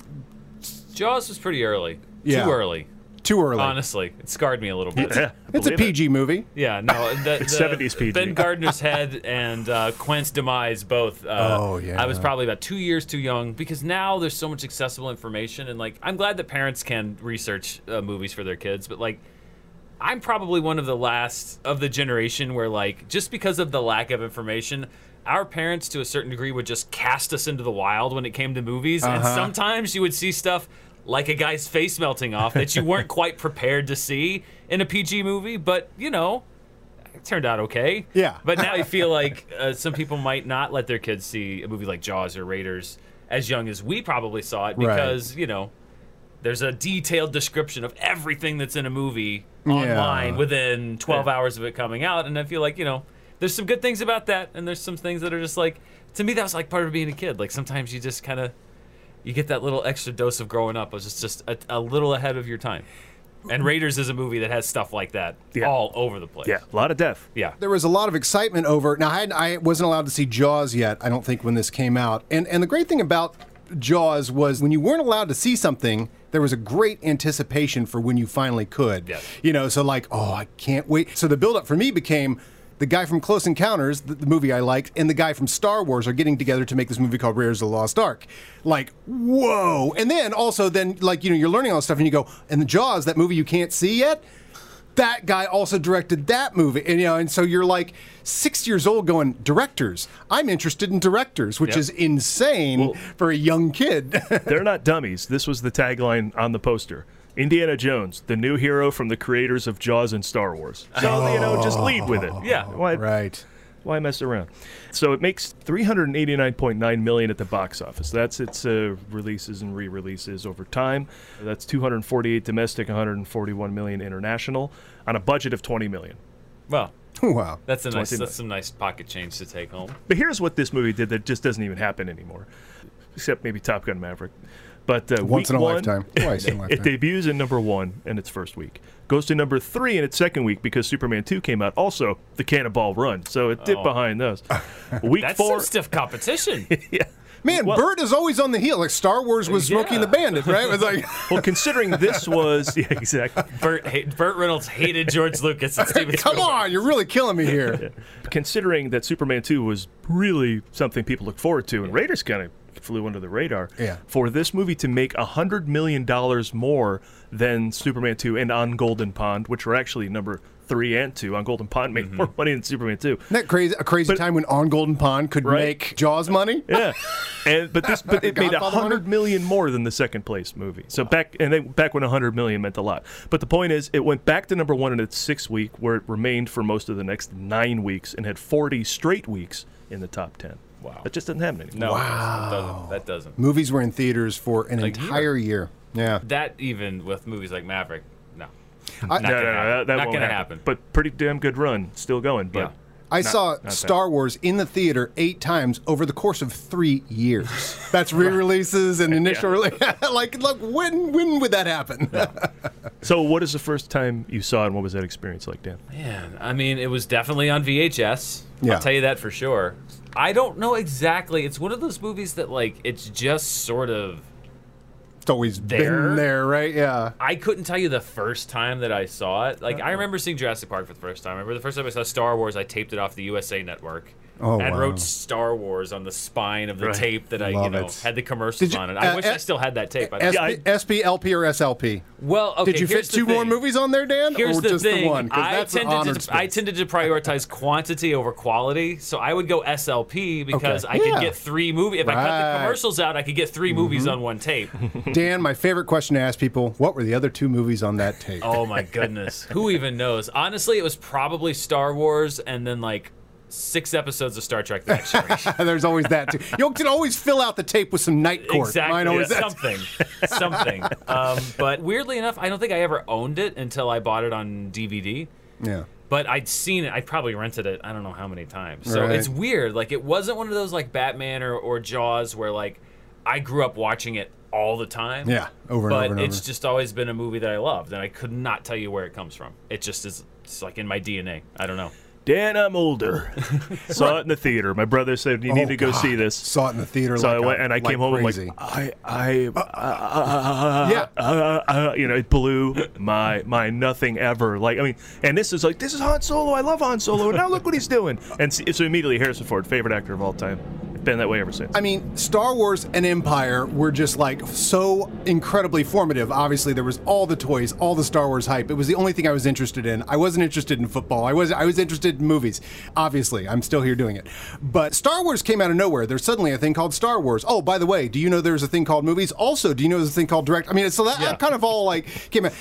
Jaws was pretty early. Yeah. Too early. Too early. Honestly, it scarred me a little bit. Yeah, it's a believe it. PG movie. Yeah, no, the, It's the- 70s PG. Ben Gardner's head and uh, Quint's demise both. Uh, Oh, yeah. I was probably about two years too young because now there's so much accessible information and like I'm glad that parents can research uh, movies for their kids, but like I'm probably one of the last of the generation where like just because of the lack of information. Our parents, to a certain degree, would just cast us into the wild when it came to movies, and Uh-huh. sometimes you would see stuff like a guy's face melting off that you weren't quite prepared to see in a PG movie. But you know, it turned out okay. Yeah. But now I feel like uh, some people might not let their kids see a movie like Jaws or Raiders as young as we probably saw it Right. because, you know, there's a detailed description of everything that's in a movie Yeah. online within 12 hours of it coming out. And I feel like, you know, there's some good things about that. And there's some things that are just like, to me, that was like part of being a kid. Like sometimes you just kind of, you get that little extra dose of growing up. It was just, just a, a little ahead of your time. And mm. Raiders is a movie that has stuff like that Yeah. all over the place. Yeah, a lot of death. Yeah. There was a lot of excitement over. Now, I, had, I wasn't allowed to see Jaws yet. I don't think when this came out. And and the great thing about Jaws was when you weren't allowed to see something, there was a great anticipation for when you finally could. Yes. You know, so like, oh, I can't wait. So the buildup for me became. The guy from Close Encounters, the, the movie I liked, and the guy from Star Wars are getting together to make this movie called Raiders of the Lost Ark. Like, whoa! And then also, then like you know, you're learning all this stuff, and you go, and the Jaws, that movie you can't see yet that guy also directed that movie and you know and so you're like six years old going directors i'm interested in directors which Yep. is insane for a young kid They're not dummies. This was the tagline on the poster. Indiana Jones, the new hero from the creators of Jaws and Star Wars. So, you know, just lead with it. Yeah. Why, right why mess around? So it makes 389.9 million at the box office. That's its uh, releases and re-releases over time. That's 248 domestic, 141 million international on a budget of 20 million. Well, wow that's a nice. 20 That's some nice pocket change to take home. But here's what this movie did that just doesn't even happen anymore, except maybe Top Gun Maverick. But uh, Once week in a one, lifetime. Twice in a lifetime. it debuts in number one in its first week. Goes to number three in its second week because Superman 2 came out. Also, the Cannonball Run. So it dipped Oh. behind those. Week That's four. some stiff competition. yeah. man bert is always on the heel like star wars was smoking the bandit right it was like Well, considering this was. Yeah, exactly. Burt, ha- Burt Reynolds hated George Lucas and Steven come Spielberg. on you're really killing me here Considering that Superman 2 was really something people looked forward to, and Raiders kind of flew under the radar. Yeah. For this movie to make $100 million more than Superman 2 and On Golden Pond, which were actually number three and two. On Golden Pond made Mm-hmm. more money than Superman 2. Isn't that crazy a crazy But- time when on golden pond could Right. make jaws money Yeah, and but this but it made a hundred million more than the second place movie. So back and then back when a hundred million meant a lot. But the point is, it went back to number one in its sixth week, where it remained for most of the next nine weeks, and had forty straight weeks in the top ten. Wow. that just doesn't happen anymore. No, that doesn't. That doesn't. movies were in theaters for an A year. entire year yeah That even with movies like Maverick, no. I- Not No, gonna no, no, that, that Not won't gonna happen. happen. But pretty damn good run, still going. But Yeah. I not- saw not that. Star Wars in the theater eight times over the course of three years. That's re-releases and initial release. like, look, when when would that happen? So, what is the first time you saw it, and what was that experience like, Dan? Man, I mean, it was definitely on VHS. Yeah. I'll tell you that for sure. I don't know exactly. It's one of those movies that like it's just sort of. it's always There? been there, right? Yeah. I couldn't tell you the first time that I saw it. Like I uh-huh. remember seeing Jurassic Park for the first time. I remember the first time I saw Star Wars, I taped it off the USA Network. Oh, and wow. wrote Star Wars on the spine of the Right. tape that I, you know, it. had the commercials you- on it. I uh, wish uh, I still had that tape. I SP, I- SP, LP, or SLP? well, okay. Did you fit here's the two more movies on there, Dan? Here's or the just thing. the one? 'Cause I that's tended honored to I tended to prioritize quantity over quality, so I would go SLP because Okay. I could Yeah. get three movies. If I cut Mm-hmm. the commercials out, I could get 3 movies on one tape. Dan, my favorite question to ask people: What were the other two movies on that tape? oh my goodness, who even knows? Honestly, it was probably Star Wars, and then like six episodes of Star Trek: The Next Generation. There's always that too. You can always fill out the tape with some night court. Exactly. Mine always yeah, something. something. Um, but weirdly enough, I don't think I ever owned it until I bought it on DVD. Yeah. But I'd seen it. I probably rented it. I don't know how many times. So Right. it's weird. Like it wasn't one of those like Batman or, or Jaws where like I grew up watching it all the time. Yeah, over and but over and it's over. just always been a movie that I loved, and I could not tell you where it comes from. It just is. It's like in my DNA. I don't know. Dan, I'm older. Saw it in the theater. My brother said you need Oh, to go God. see this. Saw it in the theater. So like I went and I like came home crazy. and like I I uh, Yeah. uh, uh, you know it blew my my nothing ever like I mean and this is like this is Han Solo I love Han Solo and now look what he's doing and so immediately Harrison Ford favorite actor of all time been that way ever since I mean, Star Wars and Empire were just like so incredibly formative. Obviously, there was all the toys, all the Star Wars hype. It was the only thing I was interested in. I wasn't interested in football. I was I was interested in movies. Obviously, I'm still here doing it. But Star Wars came out of nowhere. There's suddenly a thing called Star Wars. Oh, by the way, do you know there's a thing called movies? Also, do you know there's a thing called direct? I mean, so that, that kind of all like came out.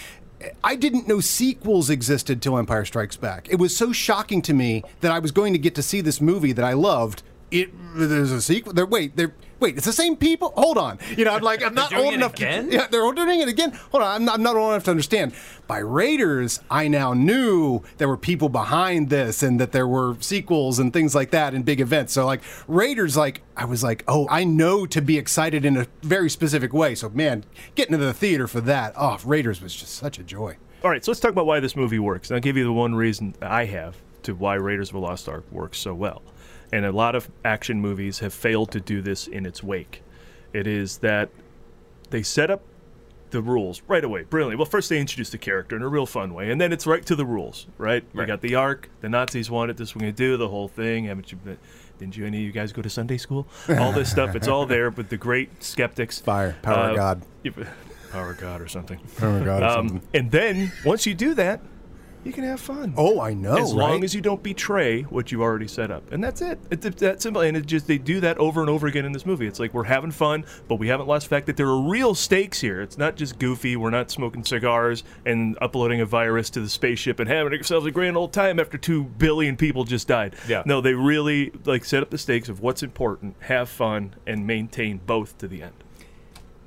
I didn't know sequels existed till Empire Strikes Back. It was so shocking to me that I was going to get to see this movie that I loved. It there's a sequel. There, wait, there. Wait, it's the same people. Hold on. You know, I'm like, I'm not doing old it enough. again? To, yeah, they're doing it again. Hold on, I'm not, I'm not old enough to understand. By Raiders, I now knew there were people behind this, and that there were sequels and things like that, and big events. So, like Raiders, like I was like, oh, I know to be excited in a very specific way. So, man, getting to the theater for that, oh, Raiders was just such a joy. all right so let's talk about why this movie works and I'll give you the one reason I have to why Raiders of the Lost Ark works so well and a lot of action movies have failed to do this in its wake it is that they set up the rules right away. Brilliant. Well, first they introduce the character in a real fun way, and then it's right to the rules, right? We got the arc. The Nazis wanted this. We're going to do the whole thing. Haven't you? Been, didn't you? Any of you guys go to Sunday school? All this stuff. It's all there with the great skeptics. Fire, power of God. Power of God or something. Power of God or Um, something. And then once you do that, you can have fun. Oh, I know. as long as you don't betray what you've already set up, and that's it. It's it's that simple. And it just they do that over and over again in this movie. It's like we're having fun, but we haven't lost the fact that there are real stakes here. It's not just goofy. We're not smoking cigars and uploading a virus to the spaceship and having ourselves a grand old time after two billion people just died. Yeah. No, they really like set up the stakes of what's important, have fun, and maintain both to the end.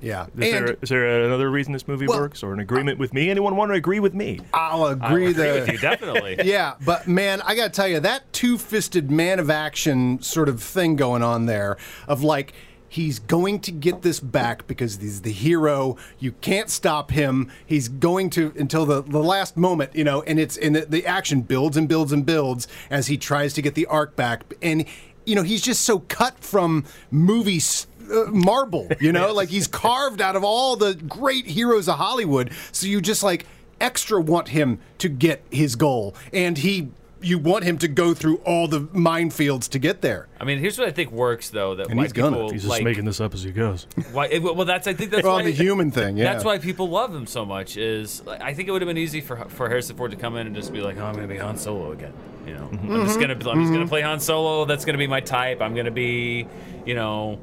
Yeah. Is, and there, is there another reason this movie Well, works, or an agreement with me? Anyone want to agree with me? I'll I agree agree that with you definitely. yeah, but man, I got to tell you that two-fisted man of action sort of thing going on there of like he's going to get this back because he's the hero. You can't stop him. He's going to until the, the last moment, you know, and it's and the, the action builds and builds and builds as he tries to get the arc back and you know, he's just so cut from movie s- uh, marble, you know, like he's carved out of all the great heroes of Hollywood. So you just like extra want him to get his goal, and he you want him to go through all the minefields to get there. I mean, here's what I think works though. That And why he's gonna. people He's just like, making this up as he goes. Why? Well, that's I think that's Well, why the human thing, yeah. That's why people love him so much. Is like, I think it would have been easy for for Harrison Ford to come in and just be like, "Oh, I'm going to be Han Solo again." You know, I'm just gonna I'm just gonna play Han Solo. That's gonna be my type. I'm gonna be, you know,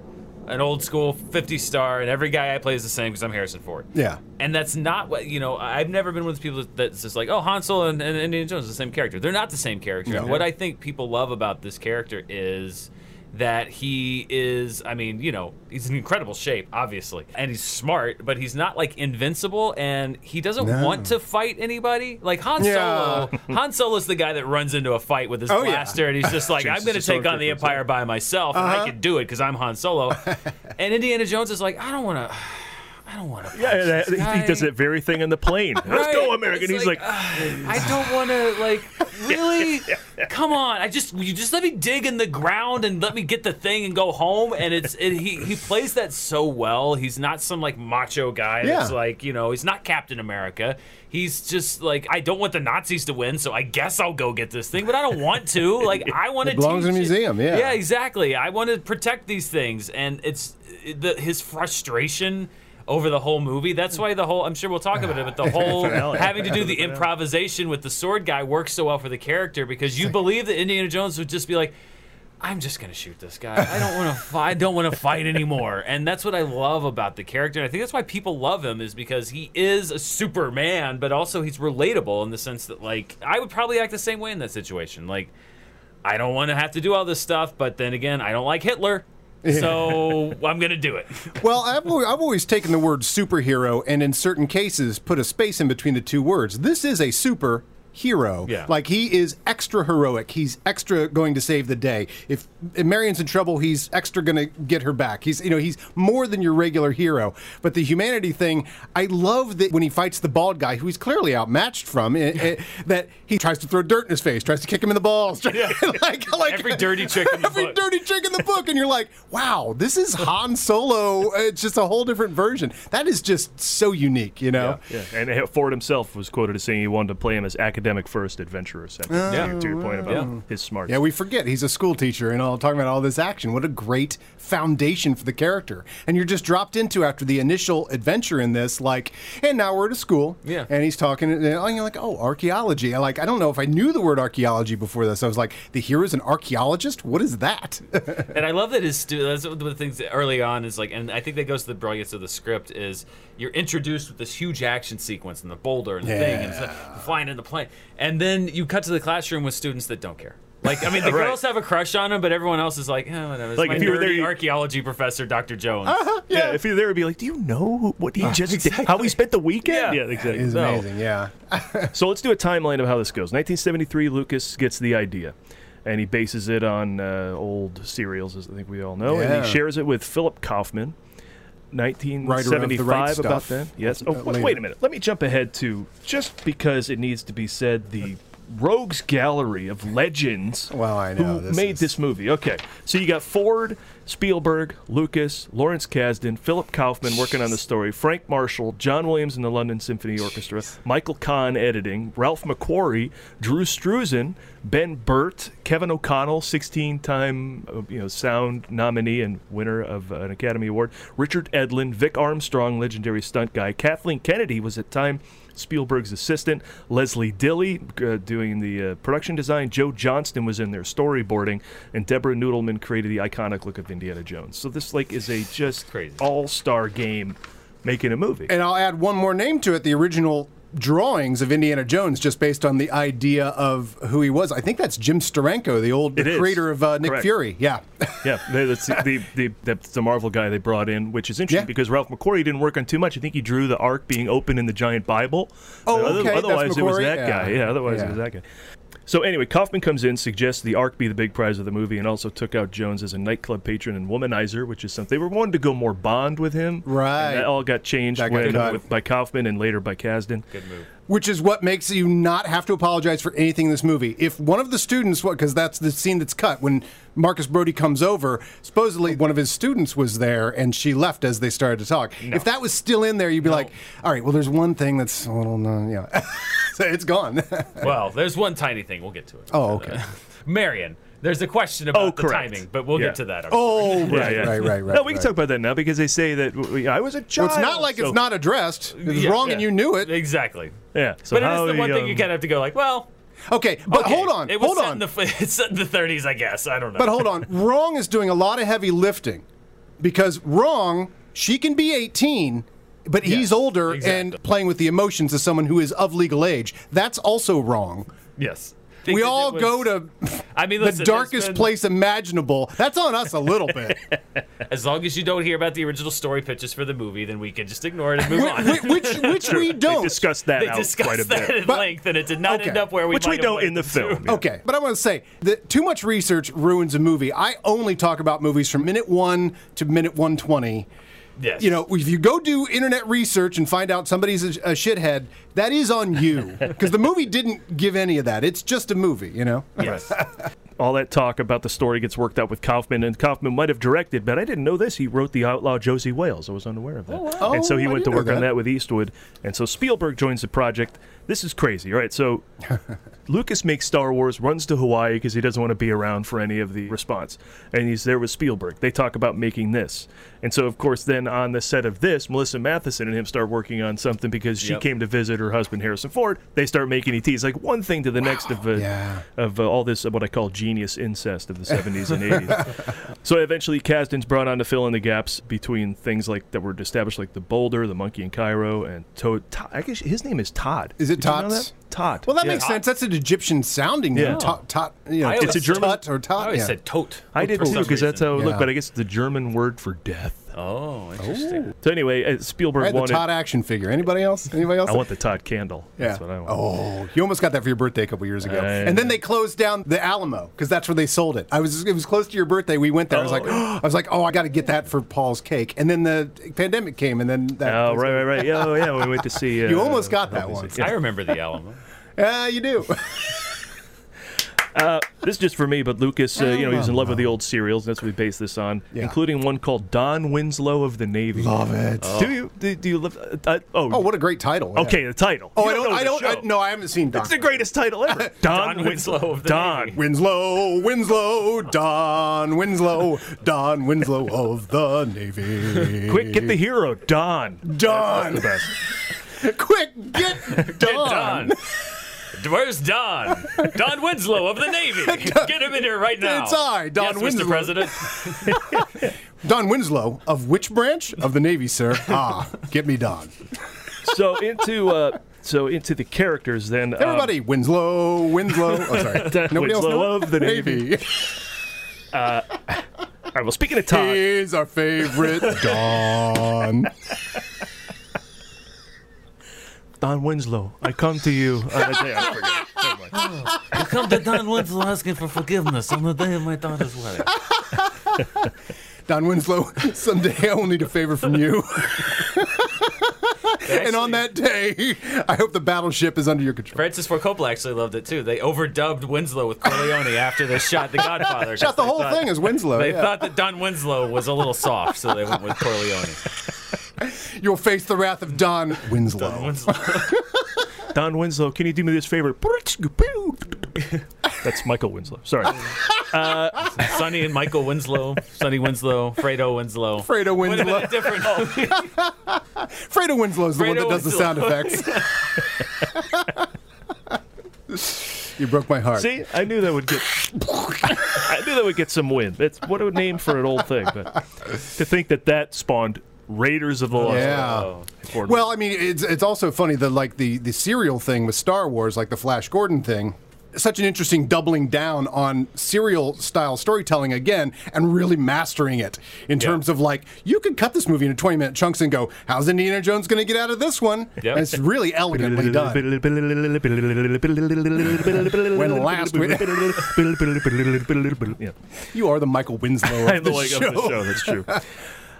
an old school 50 star, and every guy I play is the same because I'm Harrison Ford. Yeah. And that's not what you know. I've never been one of those people that's just like, oh, Han Solo and, and Indiana Jones are the same character. They're not the same character. No. What I think people love about this character is that he is. I mean, you know, he's in incredible shape, obviously, and he's smart, but he's not like invincible, and he doesn't No. want to fight anybody. Like Han Yeah. Solo, Han Solo's the guy that runs into a fight with his Oh, yeah. blaster, and he's just like, I'm going to take on the Empire by myself, and I Uh-huh. can do it because I'm Han Solo. and Indiana Jones is like, I don't want to. I don't want to. Yeah, that, he does that very thing in the plane. Let's go, American. It's He's like, I don't want to like really. Come on, I just you just let me dig in the ground and let me get the thing and go home. And it's it, he he plays that so well. He's not some like macho guy that's Yeah. like you know he's not Captain America. He's just like I don't want the Nazis to win, so I guess I'll go get this thing, but I don't want to. Like I want to. It belongs in a museum, yeah. Yeah, exactly. I want to protect these things, and it's the his frustration over the whole movie. That's why the whole I'm sure we'll talk about it, but the whole having to do the improvisation with the sword guy works so well for the character because you believe that Indiana Jones would just be like. I'm just gonna shoot this guy. I don't want to fight. I don't want to fight anymore. And that's what I love about the character. And I think that's why people love him is because he is a Superman, but also he's relatable in the sense that like I would probably act the same way in that situation. Like I don't want to have to do all this stuff, but then again, I don't like Hitler, so I'm gonna do it. Well, I've, I've always taken the word superhero and in certain cases put a space in between the two words. This is a super hero. Yeah. Like he is extra heroic. He's extra going to save the day. If, if Marion's in trouble, he's extra going to get her back. He's you know he's more than your regular hero. But the humanity thing, I love that when he fights the bald guy, who he's clearly outmatched from, eh, eh, that he tries to throw dirt in his face, tries to kick him in the balls, like, like Every dirty trick in the every book. dirty trick in the book, and you're like, wow, this is Han Solo. It's just a whole different version. That is just so unique, you know. Yeah, and Ford himself was quoted as saying he wanted to play him as academic first, adventurer second. Yeah. Oh, to your point about Yeah. his smarts. Yeah, we forget he's a school teacher and all talking about all this action. What a great foundation for the character. And you're just dropped into after the initial adventure in this, like, and now we're at a school. Yeah. And he's talking, and you're like, oh, archaeology. I like, I don't know if I knew the word archaeology before this. I was like, the hero's an archaeologist. What is that? and I love that his stu- that's one of the things that early on is like, and I think that goes to the brilliance of the script is you're introduced with this huge action sequence and the boulder and the thing and stuff, flying in the plane, and then you cut to the classroom with students that don't care. Like, I mean, the Right. girls have a crush on him, but everyone else is like, eh, whatever. It's Like, my if you were there, you- archaeology professor, Dr. Jones. yeah. if you're there, it'd be like, do you know what he just did? How he spent the weekend? Yeah. exactly. It's So- amazing, yeah. so let's do a timeline of how this goes. 1973, Lucas gets the idea, and he bases it on uh, old serials, as I think we all know, and he shares it with Philip Kaufman. 1975 Right about then. Yes. Oh, wait, wait a minute. Let me jump ahead to just because it needs to be said the rogues gallery of legends Well, I know. who this made is- this movie. Okay, so you got Ford, Spielberg, Lucas, Lawrence Kasdan, Philip Kaufman working on the story, Frank Marshall, John Williams and the London Symphony Orchestra, Michael Kahn editing, Ralph McQuarrie, Drew Struzan, Ben Burtt, Kevin O'Connell, 16-time uh, you know sound nominee and winner of uh, an Academy Award, Richard Edlund, Vic Armstrong, legendary stunt guy, Kathleen Kennedy was at time Spielberg's assistant, Leslie Dilley uh, doing the uh, production design, Joe Johnston was in there storyboarding, and Deborah Nadoolman created the iconic look of Indiana Jones. So this like is a just all-star game making a movie. And I'll add one more name to it the original drawings of Indiana Jones, just based on the idea of who he was. I think that's Jim Steranko, the old is. creator of uh, Nick Correct. Fury. Yeah. yeah, that's the, the, that's the Marvel guy they brought in, which is interesting Yeah. because Ralph McQuarrie didn't work on too much. I think he drew the ark being open in the giant Bible. Oh, okay, Otherwise, it was that Yeah. guy. Yeah, otherwise, Yeah. it was that guy. So anyway, Kaufman comes in, suggests the Ark be the big prize of the movie, and also took out Jones as a nightclub patron and womanizer, which is something they were wanting to go more Bond with him. Right. And that all got changed got when, with, by Kaufman and later by Kasdan. Good move. Which is what makes you not have to apologize for anything in this movie. If one of the students, because that's the scene that's cut when Marcus Brody comes over, supposedly one of his students was there and she left as they started to talk. If that was still in there, you'd be like, all right, well, there's one thing that's a little, uh, yeah. so it's gone. Well, there's one tiny thing. We'll get to it. oh, okay. Marion, there's a question about Oh, the timing, but we'll Yeah. get to that. Oh, right, yeah. right, right, right. No, we can right. talk about that now because they say that I was a Well, child. it's not like so- it's not addressed. It's Yeah, wrong yeah. and you knew it. Exactly. Yeah. So but it how is the one he, thing you um, kind of have to go like, well, Okay, but okay, hold on. It was hold set on. In the, it's set in the 30s, I guess. I don't know. But hold on. Wrong is doing a lot of heavy lifting because Wrong, she can be 18, but he's Yes, older exactly. and playing with the emotions of someone who is of legal age. That's also wrong. Yes. We all was- go to I mean, the listen, there's darkest been- place imaginable. That's on us a little bit. As long as you don't hear about the original story pitches for the movie, then we can just ignore it and move on. which, which, which we don't. discussed that they out discussed quite a that bit. at But- length, and it did not okay. end up where we Which we don't in the film. Okay, but I want to say that too much research ruins a movie. I only talk about movies from minute one to minute 120. Yes. You know, if you go do internet research and find out somebody's a, a shithead, that is on you. Because the movie didn't give any of that. It's just a movie, you know? Yes. all that talk about the story gets worked out with Kaufman, and Kaufman might have directed, but I didn't know this. He wrote The Outlaw Josey Wales. I was unaware of that. Oh, and so Oh, he I went to work know on that. that with Eastwood. And so Spielberg joins the project. This is crazy. All right, so Lucas makes Star Wars, runs to Hawaii because he doesn't want to be around for any of the response. And he's there with Spielberg. They talk about making this. And so, of course, then on the set of this, Melissa Mathison and him start working on something because she Yep. came to visit her husband, Harrison Ford. They start making ETs. Like one thing to the next of, uh, yeah. of uh, all this, uh, what I call genius incest of the 70s and 80s. so eventually, Kasdan's brought on to fill in the gaps between things like that were established, like the Boulder, the Monkey in Cairo, and Toad. Todd, I guess his name is Todd. Is it Did you know Tots? that? Todd. Well, that Yeah. makes sense. That's an Egyptian sounding name. Yeah. Tot, tot, you know, It's a German- Tut or I tot. always Yeah. said tote. I did too because that's how it Yeah. looked, but I guess it's the German word for death. Oh, interesting. So anyway, uh, I Spielberg had the. Todd action figure. Anybody else? Anybody else? I want the Todd candle. Yeah. That's what I want. Oh, you almost got that for your birthday a couple years ago. Uh, and then they closed down the Alamo because that's where they sold it. I was it was close to your birthday. We went there. I was like, I was like, oh, I got to get that for Paul's cake. And then the pandemic came, and then that. Oh, right, right, right. Yeah, oh, yeah. We went to see. Uh, You almost got that one. Yeah. I remember the Alamo. Yeah, you do. Uh, this is just for me, but Lucas, uh, you know, he's in love with the old serials. And that's what we base this on, Yeah. including one called Don Winslow of the Navy. Love it. Do you? Do, do you love? Uh, uh, oh, Oh, what a great title. yeah. okay. The title. Oh, You I don't. know I don't. I, no, I haven't seen Don. It's the greatest title ever. Don, Don Winslow of the Don. Navy. Winslow, Winslow, Don Winslow, Don Winslow of the Navy. Quick, get the hero, Don. Don. The best. Quick, get Don. Don. Where's Don? Don Winslow of the Navy. Get him in here right now. It's I, Don yes, Winslow. Mr. President. Don Winslow of which branch of the Navy, sir? Ah, get me Don. So into uh, so into the characters then. um, Everybody, Winslow, Winslow. Oh, sorry. Don Nobody else Winslow know? of the Navy. all right. Well, speaking of Todd, He's our favorite Don. Don Winslow, I come to you. Uh, I forget. Never. I come to Don Winslow asking for forgiveness on the day of my daughter's wedding. Don Winslow, someday I will need a favor from you. and on that day, I hope the battleship is under your control. Francis Ford Coppola actually loved it too. They overdubbed Winslow with Corleone after they shot The Godfather. Shot the whole thought- thing as Winslow. They yeah. thought that Don Winslow was a little soft, so they went with Corleone. You'll face the wrath of Don Winslow. Don Winslow. Don Winslow, can you do me this favor? That's Michael Winslow. Sorry. Uh, Sonny and Michael Winslow, Sonny Winslow, Fredo Winslow. Fredo Would have been Winslow. a different. Fredo Winslow's the one that Fredo does the sound effects. you broke my heart. See, I knew that would get. I knew that would get some wind. That's what a name for an old thing. But to think that that spawned Raiders of the Lost Yeah. Ark. Oh, well, I mean, it's it's also funny that like the the serial thing with Star Wars, like the Flash Gordon thing. Such an interesting doubling down on serial style storytelling again, and really mastering it in terms of like you could cut this movie into twenty minute chunks and go, "How's Indiana Jones going to get out of this one?" Yep. And it's really elegantly done. When last we- yeah. You are the Michael Winslow of the the of the show. That's true.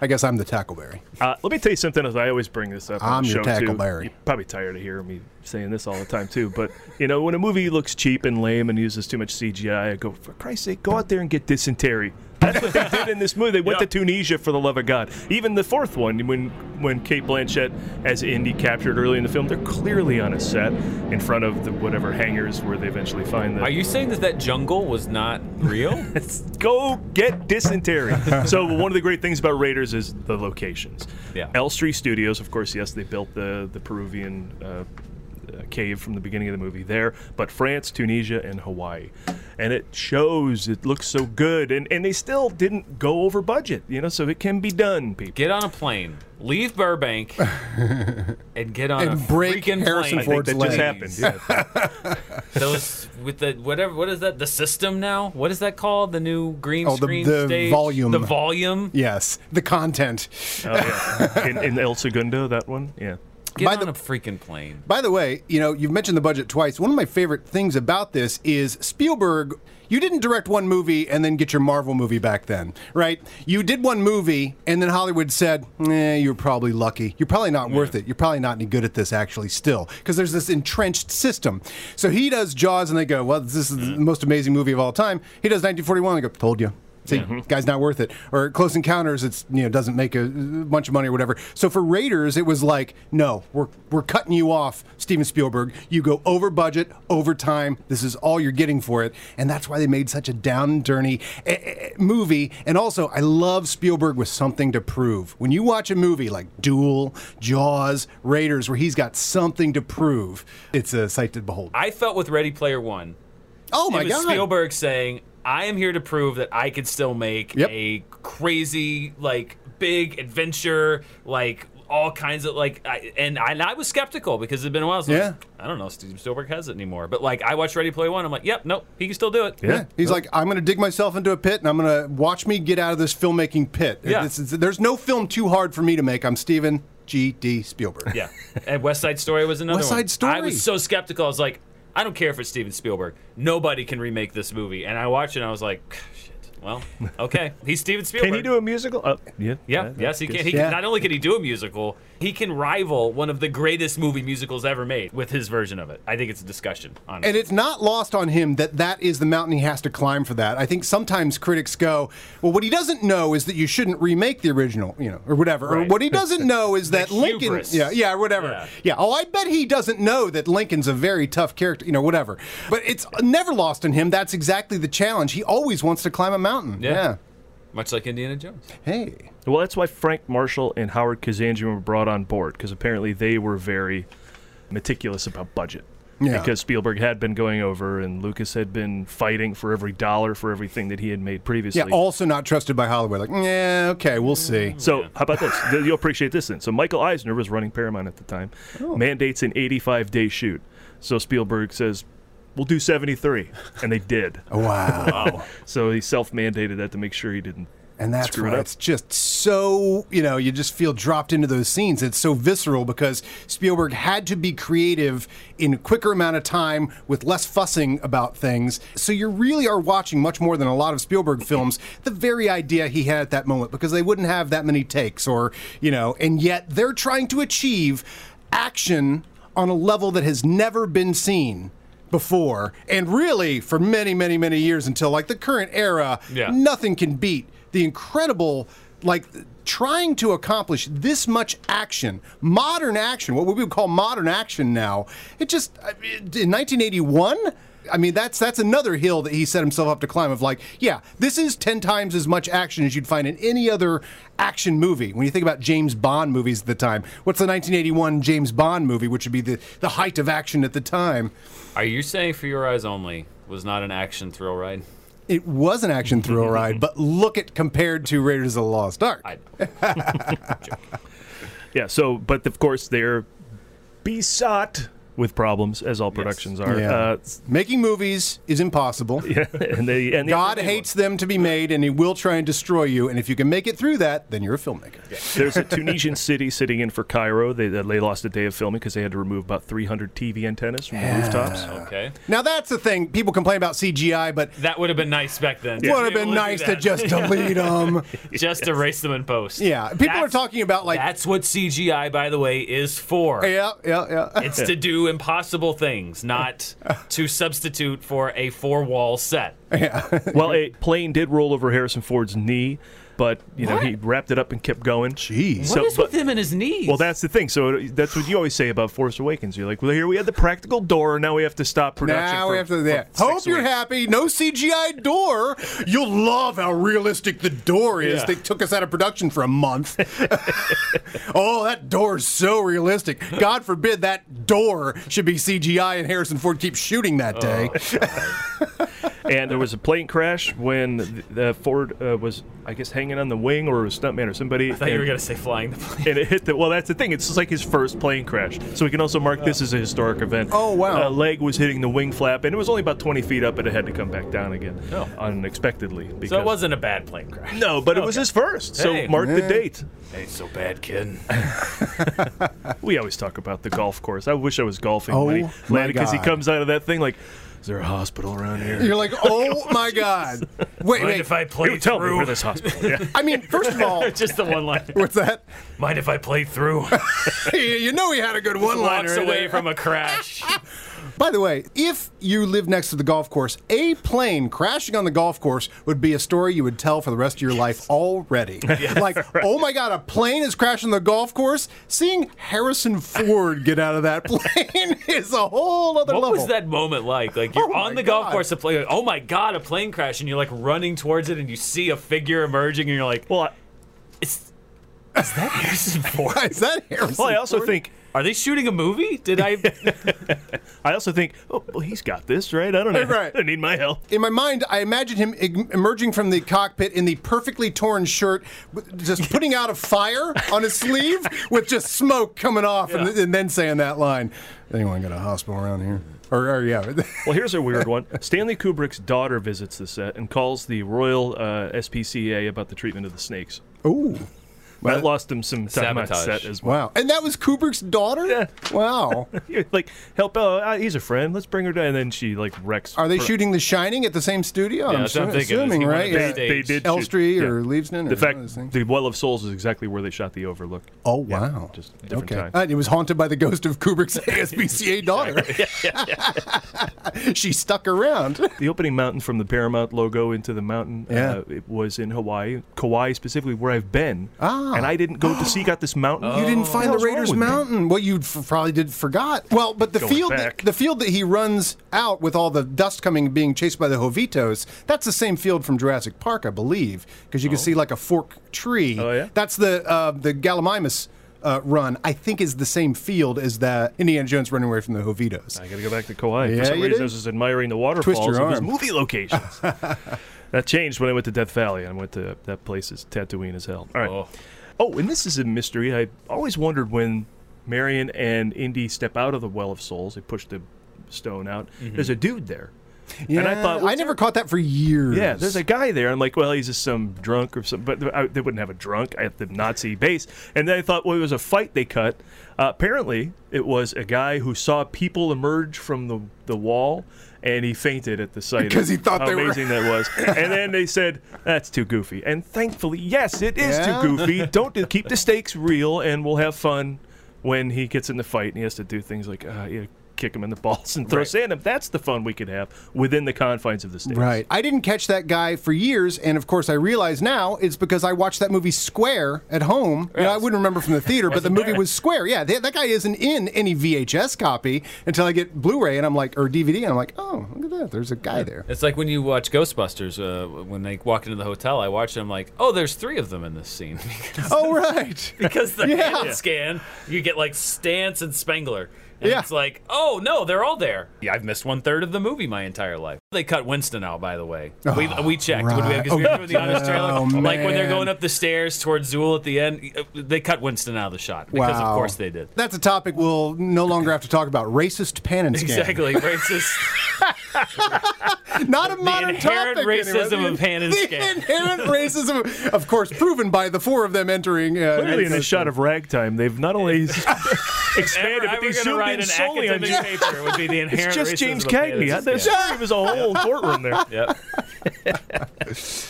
I guess I'm the Tackleberry. Uh, let me tell you something. As I always bring this up I'm the your show too. Tackleberry. You're probably tired of hearing me saying this all the time too. But you know, when a movie looks cheap and lame and uses too much CGI, I go, for Christ's sake, go out there and get dysentery. That's what they did in this movie. They went Yeah. to Tunisia for the love of God. Even the fourth one, when when Cate Blanchett as Indy captured early in the film, they're clearly on a set in front of the whatever hangars where they eventually find them. Are you saying that that jungle was not real? Go get dysentery. so one of the great things about Raiders is the locations. Yeah. Elstree Studios, of course, yes, they built the the Peruvian uh, uh, cave from the beginning of the movie there, but France, Tunisia, and Hawaii, and it shows. It looks so good, and and they still didn't go over budget, you know, so it can be done, people. Get on a plane, leave Burbank, and get on a And break freaking Harrison I think Ford's that legs. just happened. Yeah. Those with the whatever. What is that? The system now? What is that called? The new green Oh, the- screen the stage. volume. The volume. Yes, the content. oh, yeah. In, in El Segundo, that one, yeah. Get By on the- a freaking plane. By the way, you know, you've mentioned the budget twice. One of my favorite things about this is Spielberg. You didn't direct one movie and then get your Marvel movie back then, right? You did one movie and then Hollywood said, eh, you're probably lucky. You're probably not worth it. You're probably not any good at this, actually, still. Because there's this entrenched system. So he does Jaws and they go, well, this is the most amazing movie of all time. He does 1941 and they go, told you. See, guy's not worth it. Or Close Encounters, it's you know doesn't make a, bunch of money or whatever. So for Raiders, it was like, no, we're we're cutting you off, Steven Spielberg. You go over budget, over time. This is all you're getting for it, and that's why they made such a down and dirty eh, eh, movie. And also, I love Spielberg with something to prove. When you watch a movie like Duel, Jaws, Raiders, where he's got something to prove, it's a sight to behold. I felt with Ready Player One. Oh my it was god! Spielberg saying, "I am here to prove that I could still make Yep. a crazy, like, big adventure, like." all kinds of like, I, and I, and I was skeptical because it'd been a while. So Yeah. I don't know if Steven Spielberg has it anymore, but like I watched Ready Player One. I'm like, yep, nope, he can still do it. Yeah. He's like, I'm going to dig myself into a pit and I'm going to watch me get out of this filmmaking pit. Yeah. This is- there's no film too hard for me to make. I'm Steven G. D. Spielberg. Yeah, and West Side Story was another West one. Side Story. I was so skeptical. I was like, I don't care if it's Steven Spielberg. Nobody can remake this movie. And I watched it. and I was like. Well, okay, he's Steven Spielberg. Can he do a musical? Uh, yeah. Yeah, that- yes, he can. He can. Not only can he do a musical, he can rival one of the greatest movie musicals ever made with his version of it. I think it's a discussion. Honestly. And it's not lost on him that that is the mountain he has to climb for that. I think sometimes critics go, well, what he doesn't know is that you shouldn't remake the original, you know, or whatever. Or what he doesn't know is that Lincoln, hubris. yeah, yeah, whatever. Yeah. Yeah. Oh, I bet he doesn't know that Lincoln's a very tough character, you know, whatever. But it's never lost on him. That's exactly the challenge. He always wants to climb a mountain. Yeah. yeah. Much like Indiana Jones. Hey. Well, that's why Frank Marshall and Howard Kazanjian were brought on board because apparently they were very meticulous about budget. Yeah. Because Spielberg had been going over and Lucas had been fighting for every dollar for everything that he had made previously. Yeah, also not trusted by Hollywood. Like, yeah, okay, we'll see. Mm. So how about this? You'll appreciate this then. So Michael Eisner was running Paramount at the time, Oh. mandates an 85 day shoot. So Spielberg says, "We'll do 73," and they did. Oh, wow. So he self mandated that to make sure he didn't. And that's Screw it it's just so, you know, you just feel dropped into those scenes. It's so visceral because Spielberg had to be creative in a quicker amount of time with less fussing about things. So you really are watching much more than a lot of Spielberg films, the very idea he had at that moment because they wouldn't have that many takes or, you know, and yet they're trying to achieve action on a level that has never been seen before and really for many many many years until like the current era Yeah. nothing can beat the incredible like trying to accomplish this much action modern action what we would call modern action now it just in 1981 I mean that's that's another hill that he set himself up to climb of like yeah this is 10 times as much action as you'd find in any other action movie when you think about James Bond movies at the time what's the 1981 James Bond movie which would be the the height of action at the time Are you saying For Your Eyes Only was not an action thrill ride? it was an action thrill ride, but look at compared to Raiders of the Lost Ark. Yeah. So, but of course they're besought with problems, as all productions are. Yeah. Uh, Making movies is impossible. yeah, and they and they- God hates them to be made, and He will try and destroy you. And if you can make it through that, then you're a filmmaker. There's a Tunisian city sitting in for Cairo. They, they lost a day of filming because they had to remove about 300 TV antennas from the rooftops. Okay. Now that's the thing. People complain about CGI, but That would have been nice back then. It would have been nice to just delete them. just erase them in post. Yeah, people are talking about like That's what CGI, by the way, is for. yeah, yeah, yeah. It's to do impossible things, not to substitute for a four wall set. Yeah. well, a plane did roll over Harrison Ford's knee, but you know he wrapped it up and kept going. Jeez. What is with him and his knees? Well, that's the thing. So that's what you always say about Force Awakens. You're like, well, here we had the practical door, now we have to stop production. Now for- we have to. for Yeah. Hope you're weeks. happy. No CGI door. You'll love how realistic the door is. Yeah. They took us out of production for a month. oh, that door is so realistic. God forbid that door should be CGI and Harrison Ford keeps shooting that oh, day. and there was a plane crash when the, the Ford uh, was, I guess, hanging on the wing or a stuntman or somebody. I thought you were going to say flying the plane. and it hit the well that's the thing it's just like his first plane crash so we can also mark this as a historic event Oh, wow. a leg was hitting the wing flap and it was only about 20 feet up and it had to come back down again Oh. unexpectedly because So it wasn't a bad plane crash. no but it was his first so Hey. mark the date Hey, so bad, kid. we always talk about the golf course i wish i was golfing Oh, when he landed because he comes out of that thing like is there a hospital around here You're like, oh my God. Wait, Mind wait. if I play you tell me through? where this hospital yeah. I mean, first of all, Just the one line. what's that? Mind if I play through? you know he had a good one liner. Walks away from a crash. By the way, if you live next to the golf course, a plane crashing on the golf course would be a story you would tell for the rest of your life already. like, oh my God, a plane is crashing the golf course. Seeing Harrison Ford get out of that plane is a whole other What level. was that moment like? Like you're Oh on my the golf course, a plane. Oh my god, a plane crash, and you're like running towards it, and you see a figure emerging, and you're like, well I, "It's is that Harrison Ford?" Is that Harrison well i also Ford? think Are they shooting a movie? Did I? I also think, oh, well, he's got this, right? I don't know. Right. I need my help. In my mind, I imagine him eg- emerging from the cockpit in the perfectly torn shirt, with- just putting out a fire on his sleeve with just smoke coming off, and, and then saying that line. Anyone got a hospital around here? Or, or yeah. Well, here's a weird one. Stanley Kubrick's daughter visits the set and calls the Royal uh, SPCA about the treatment of the snakes. Ooh. That lost him some time on set as well. Wow. And that was Kubrick's daughter? Yeah. Wow. like, help, uh, uh, he's a friend. Let's bring her down. And then she, like, wrecks. Are they pro- shooting The Shining at the same studio? Yeah, I'm that's what I'm assu- Is assuming, he one of right? the Yeah. stage? They did Elstree shoot- or yeah. Leavesden or The one fact, the Well of Souls is exactly where they shot the Overlook. Oh, wow. just different okay. time. Uh, it was haunted by the ghost of Kubrick's ASPCA daughter. she stuck around. The opening mountain from the Paramount logo into the mountain, Yeah. uh, it was in Hawaii, Kauai specifically, where I've been. Ah. And I didn't go to seek out this mountain. You didn't find the hell's wrong Raiders with me? Mountain. Well, you f- probably did forgot. Well, but the Going field, back. the field that he runs out with all the dust coming, being chased by the Hovitos, that's the same field from Jurassic Park, I believe, because you can see like a fork tree. Oh, yeah? That's the uh, the Gallimimus. Uh, run, I think, is the same field as the Indiana Jones running away from the Hovitos. I got to go back to Kauai. Yeah, For some you reason, do. I was just admiring the waterfalls Twist your of his movie locations. that changed when I went to Death Valley. I went to that place is Tatooine as hell. All right. Oh. Oh, and this is a mystery. I always wondered when Marion and Indy step out of the Well of Souls, they push the stone out. There's a dude there. Yeah, and I thought, I what's never caught that for years. Yeah, there's a guy there. I'm like, well, he's just some drunk or something. But I, they wouldn't have a drunk at the Nazi base. And then I thought, well, it was a fight they cut. Uh, apparently, it was a guy who saw people emerge from the, the wall, and he fainted at the sight. Because of he thought how they were- amazing that was. and then they said, that's too goofy. And thankfully, yes, it is Yeah? too goofy. Don't do, keep the stakes real, and we'll have fun when he gets in the fight and he has to do things like, uh, kick him in the balls and throw Right. sand at him. That's the fun we could have within the confines of the stakes. Right. I didn't catch that guy for years, and of course, I realize now it's because I watched that movie Square at home. You know, I wouldn't remember from the theater, but the movie was Square. Yeah, that, that guy isn't in any VHS copy until I get Blu-ray, and I'm like, or DVD, and I'm like, oh, look at that. There's a guy there. It's like when you watch Ghostbusters. Uh, when they walk into the hotel, I watch them like, oh, there's three of them in this scene. Oh, right. because the Yeah. hand scan, you get like Stantz and Spengler. And Yeah. it's like, oh no, they're all there. Yeah, I've missed one third of the movie my entire life. They cut Winston out, by the way. we, we checked right. because we were doing the honest trailer. Oh, like when they're going up the stairs towards Zuul at the end, uh, they cut Winston out of the shot because Wow. of course they did. That's a topic we'll no longer have to talk about. Racist pan and scan. Exactly, racist. Not a modern inherent topic. racism anyway. of pan and the scan. inherent racism, of course, proven by the four of them entering. Uh, Clearly, in this shot of ragtime, they've not only expanded, Ever but they gonna zoomed write in an solely on academic paper, it would be the inherent It's just racism James of pan Cagney. and There's scan. there's a whole courtroom there. Yep.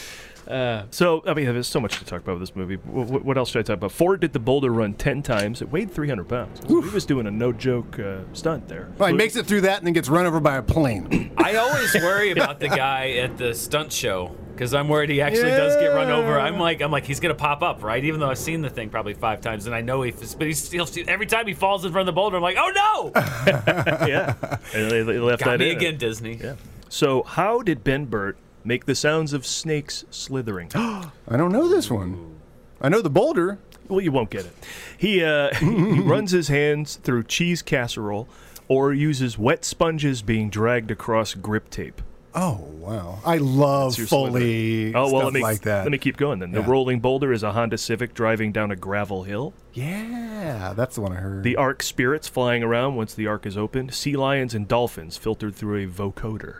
So, I mean, there's so much to talk about with this movie. What, what else should I talk about? Ford did the Boulder Run 10 times. It weighed 300 pounds. He was doing a no joke uh, stunt there. Well, he makes it through that and then gets run over by a plane. I always worry about the guy at the stunt show because I'm worried he actually does get run over. I'm like, I'm like, he's gonna pop up, right? Even though I've seen the thing probably five times, and I know he, but he's still every time he falls in front of the boulder, I'm like, oh no! yeah. And they, they left Got that me in. again, Disney. Yeah. So, how did Ben Burtt make the sounds of snakes slithering? I don't know this one. I know the boulder. Well, you won't get it. He uh, he runs his hands through cheese casserole, or uses wet sponges being dragged across grip tape. Oh wow! I love Foley. Oh well, stuff let me like that. let me keep going then. The Yeah. rolling boulder is a Honda Civic driving down a gravel hill. Yeah, that's the one I heard. The Ark spirits flying around once the Ark is opened. Sea lions and dolphins filtered through a vocoder.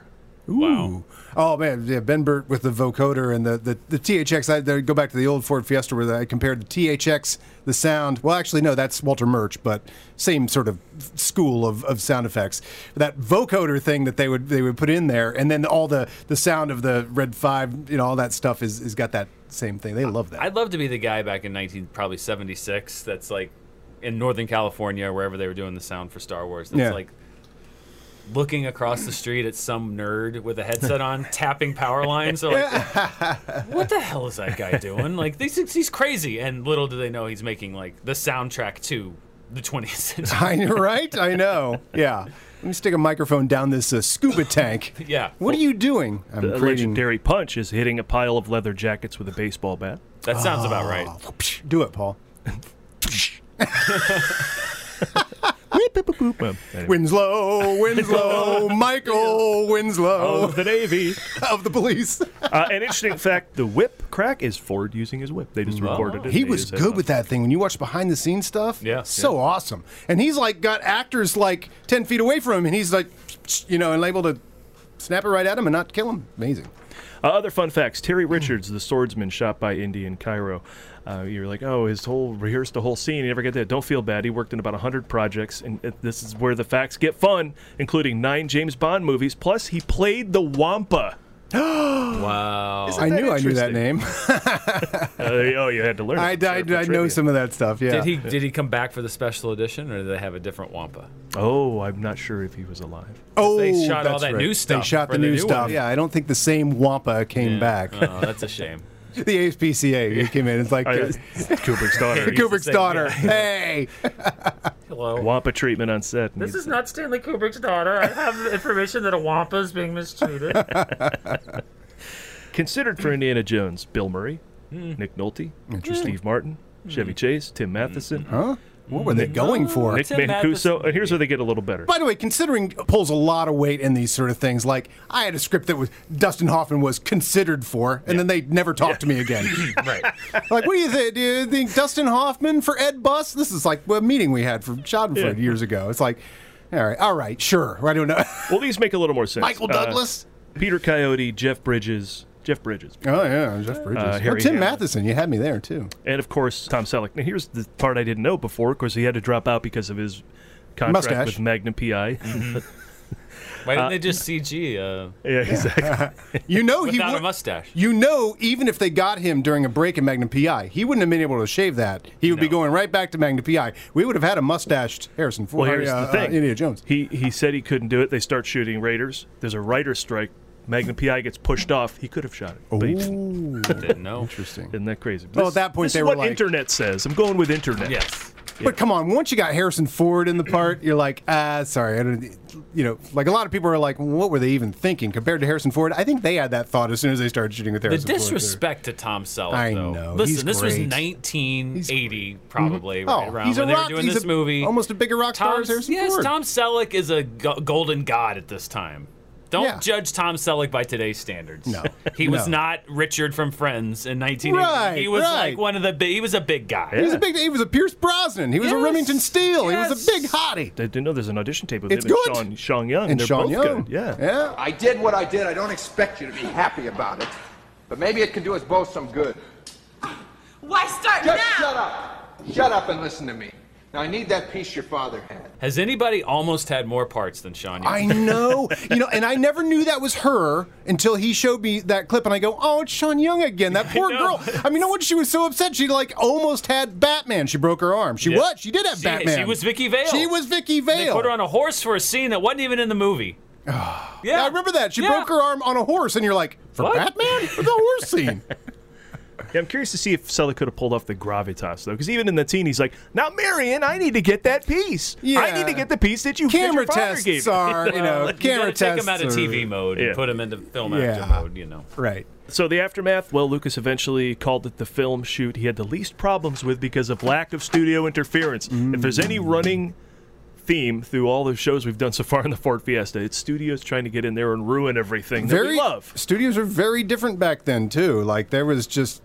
Ooh. Oh man, yeah, Ben Burtt with the vocoder and the the, the THX. I there, go back to the old Ford Fiesta where I compared the THX, the sound. Well, actually, no, that's Walter Murch, but same sort of school of, of sound effects. That vocoder thing that they would they would put in there, and then all the the sound of the Red Five, you know, all that stuff is is got that same thing. They love that. I'd love to be the guy back in 19 probably 76 that's like in Northern California wherever they were doing the sound for Star Wars. That's Yeah. like looking across the street at some nerd with a headset on tapping power lines. They're like, what the hell is that guy doing? Like, he's, he's crazy. And little do they know he's making like the soundtrack to the 20th century. I know, right? I know. Yeah. Let me stick a microphone down this uh, scuba tank. Yeah. What are you doing? I'm The creating- legendary punch is hitting a pile of leather jackets with a baseball bat. That sounds about right. Do it, Paul. boop, boop, boop. Um, anyway. Winslow, Winslow, Michael Winslow of the Navy. of the police. Uh, an interesting fact: the whip crack is Ford using his whip. They just recorded it. He They was just had good it with that thing. When you watch behind the scenes stuff, Yeah. so awesome. And he's like got actors like ten feet away from him, and he's like, you know, and able to snap it right at him and not kill him. Amazing. Uh, other fun facts: Terry Richards, the swordsman shot by Indy in Cairo. Uh, you're like, oh, his whole rehearsed the whole scene. He never get that. Don't feel bad. He worked in about hundred projects, and this is where the facts get fun, including nine James Bond movies. Plus, he played the Wampa. Wow. I knew I knew that name. Uh, oh, you had to learn. I, it, I, sir, I know some of that stuff. Yeah. Did he did he come back for the special edition, or did they have a different Wampa? Oh, I'm not sure if he was alive. Oh, They shot all that's that right. new They shot the the new new stuff. one. Yeah, I don't think the same Wampa came Yeah. back. Oh, that's a shame. The ASPCA came in. It's like Oh, uh, yeah. Kubrick's daughter. Kubrick's daughter. yeah. Hey, Hello. Wampa treatment on set. This is not Stanley Kubrick's daughter. I have information that a Wampa is being mistreated. Considered for Indiana Jones: Bill Murray, Hmm. Nick Nolte, Steve Martin, Chevy Chase, Tim Matheson, huh? What were they going for? Nick Mancuso. And here's where they get a little better. By the way, considering pulls a lot of weight in these sort of things, like I had a script that was Dustin Hoffman was considered for, and then they never talked to me again. right. like, what do you think? Do you think Dustin Hoffman for Ed Bus? This is like a meeting we had for Schadenfreude Yeah. years ago. It's like, all right, all right, sure. I don't know. Well, these make a little more sense. Michael Uh, Douglas. Peter Coyote, Jeff Bridges, Jeff Bridges, oh yeah, Jeff Bridges. Uh, Harry Tim Hamlin. Matheson. You had me there too. and of course Tom Selleck. Now, here's the part I didn't know before. Of course, he had to drop out because of his contract Mustache. with Magnum PI. Why didn't they just CG uh, yeah, exactly. You know he without would, a mustache? You know, even if they got him during a break in Magnum PI, he wouldn't have been able to shave that. He would be going right back to Magnum PI. We would have had a mustached Harrison Ford. Well, here's uh, the thing. uh, Indiana Jones. He he said he couldn't do it. They start shooting Raiders. There's a writer's strike. Magnum PI gets pushed off. He could have shot it, but he didn't. Ooh, Didn't know. interesting. Isn't that crazy? Well, This- at that point, this they is were what like- internet says. I'm going with internet. Yes. But come on, once you got Harrison Ford in the part, you're like, ah, sorry. I don't, you know, like a lot of people are like, what were they even thinking compared to Harrison Ford? I think they had that thought as soon as they started shooting with The Harrison Ford. disrespect to Tom Selleck, I though. know, Listen, he's this was great. 1980, probably, Oh, right around he's a when they were doing he's this a- movie. almost a bigger rock star Tom, as Harrison yes, Ford. Tom Selleck is a go- golden god at this time. Don't Yeah. judge Tom Selleck by today's standards. No. he was No. not Richard from Friends in 1980. Right, he was right. like one of the. Big, he was a big guy. He was a big. He was a Pierce Brosnan. He was a Remington Steele. He was a big hottie. I didn't know there's an audition tape with It's him good. and Sean, Sean Young. And They're Sean both Young. good. Yeah. Yeah. I did what I did. I don't expect you to be happy about it. But maybe it can do us both some good. Why start Just now? shut up. Shut up and listen to me. Now, I need that piece your father had. Has anybody almost had more parts than Sean? Young? I know. You know, and I never knew that was her until he showed me that clip, and I go, "Oh, it's Sean Young again." That poor know. girl. I mean, no wonder she was so upset. She like almost had Batman. She broke her arm. She Yeah. was. She did have She- Batman. She was Vicky Vale. She was Vicky They Vale. put her on a horse for a scene that wasn't even in the movie. Yeah, I remember that. She Yeah. broke her arm on a horse, and you're like, "For What? Batman? For the horse scene?" Yeah, I'm curious to see if Selleck could have pulled off the gravitas though, because even in the scene, he's like, "Now, Marion, I need to get that piece. I need to get the piece that you that Camera your father tests gave me." are, you know, Well, camera gotta take tests him out of are- TV mode and Yeah. put him into film Yeah. actor mode. You know. Right. So the aftermath, well, Lucas eventually called it the film shoot he had the least problems with because of lack of studio interference. If there's any mm. running theme through all the shows we've done so far in the Ford Fiesta, it's studios trying to get in there and ruin everything that very we love. Studios are very different back then too. Like there was just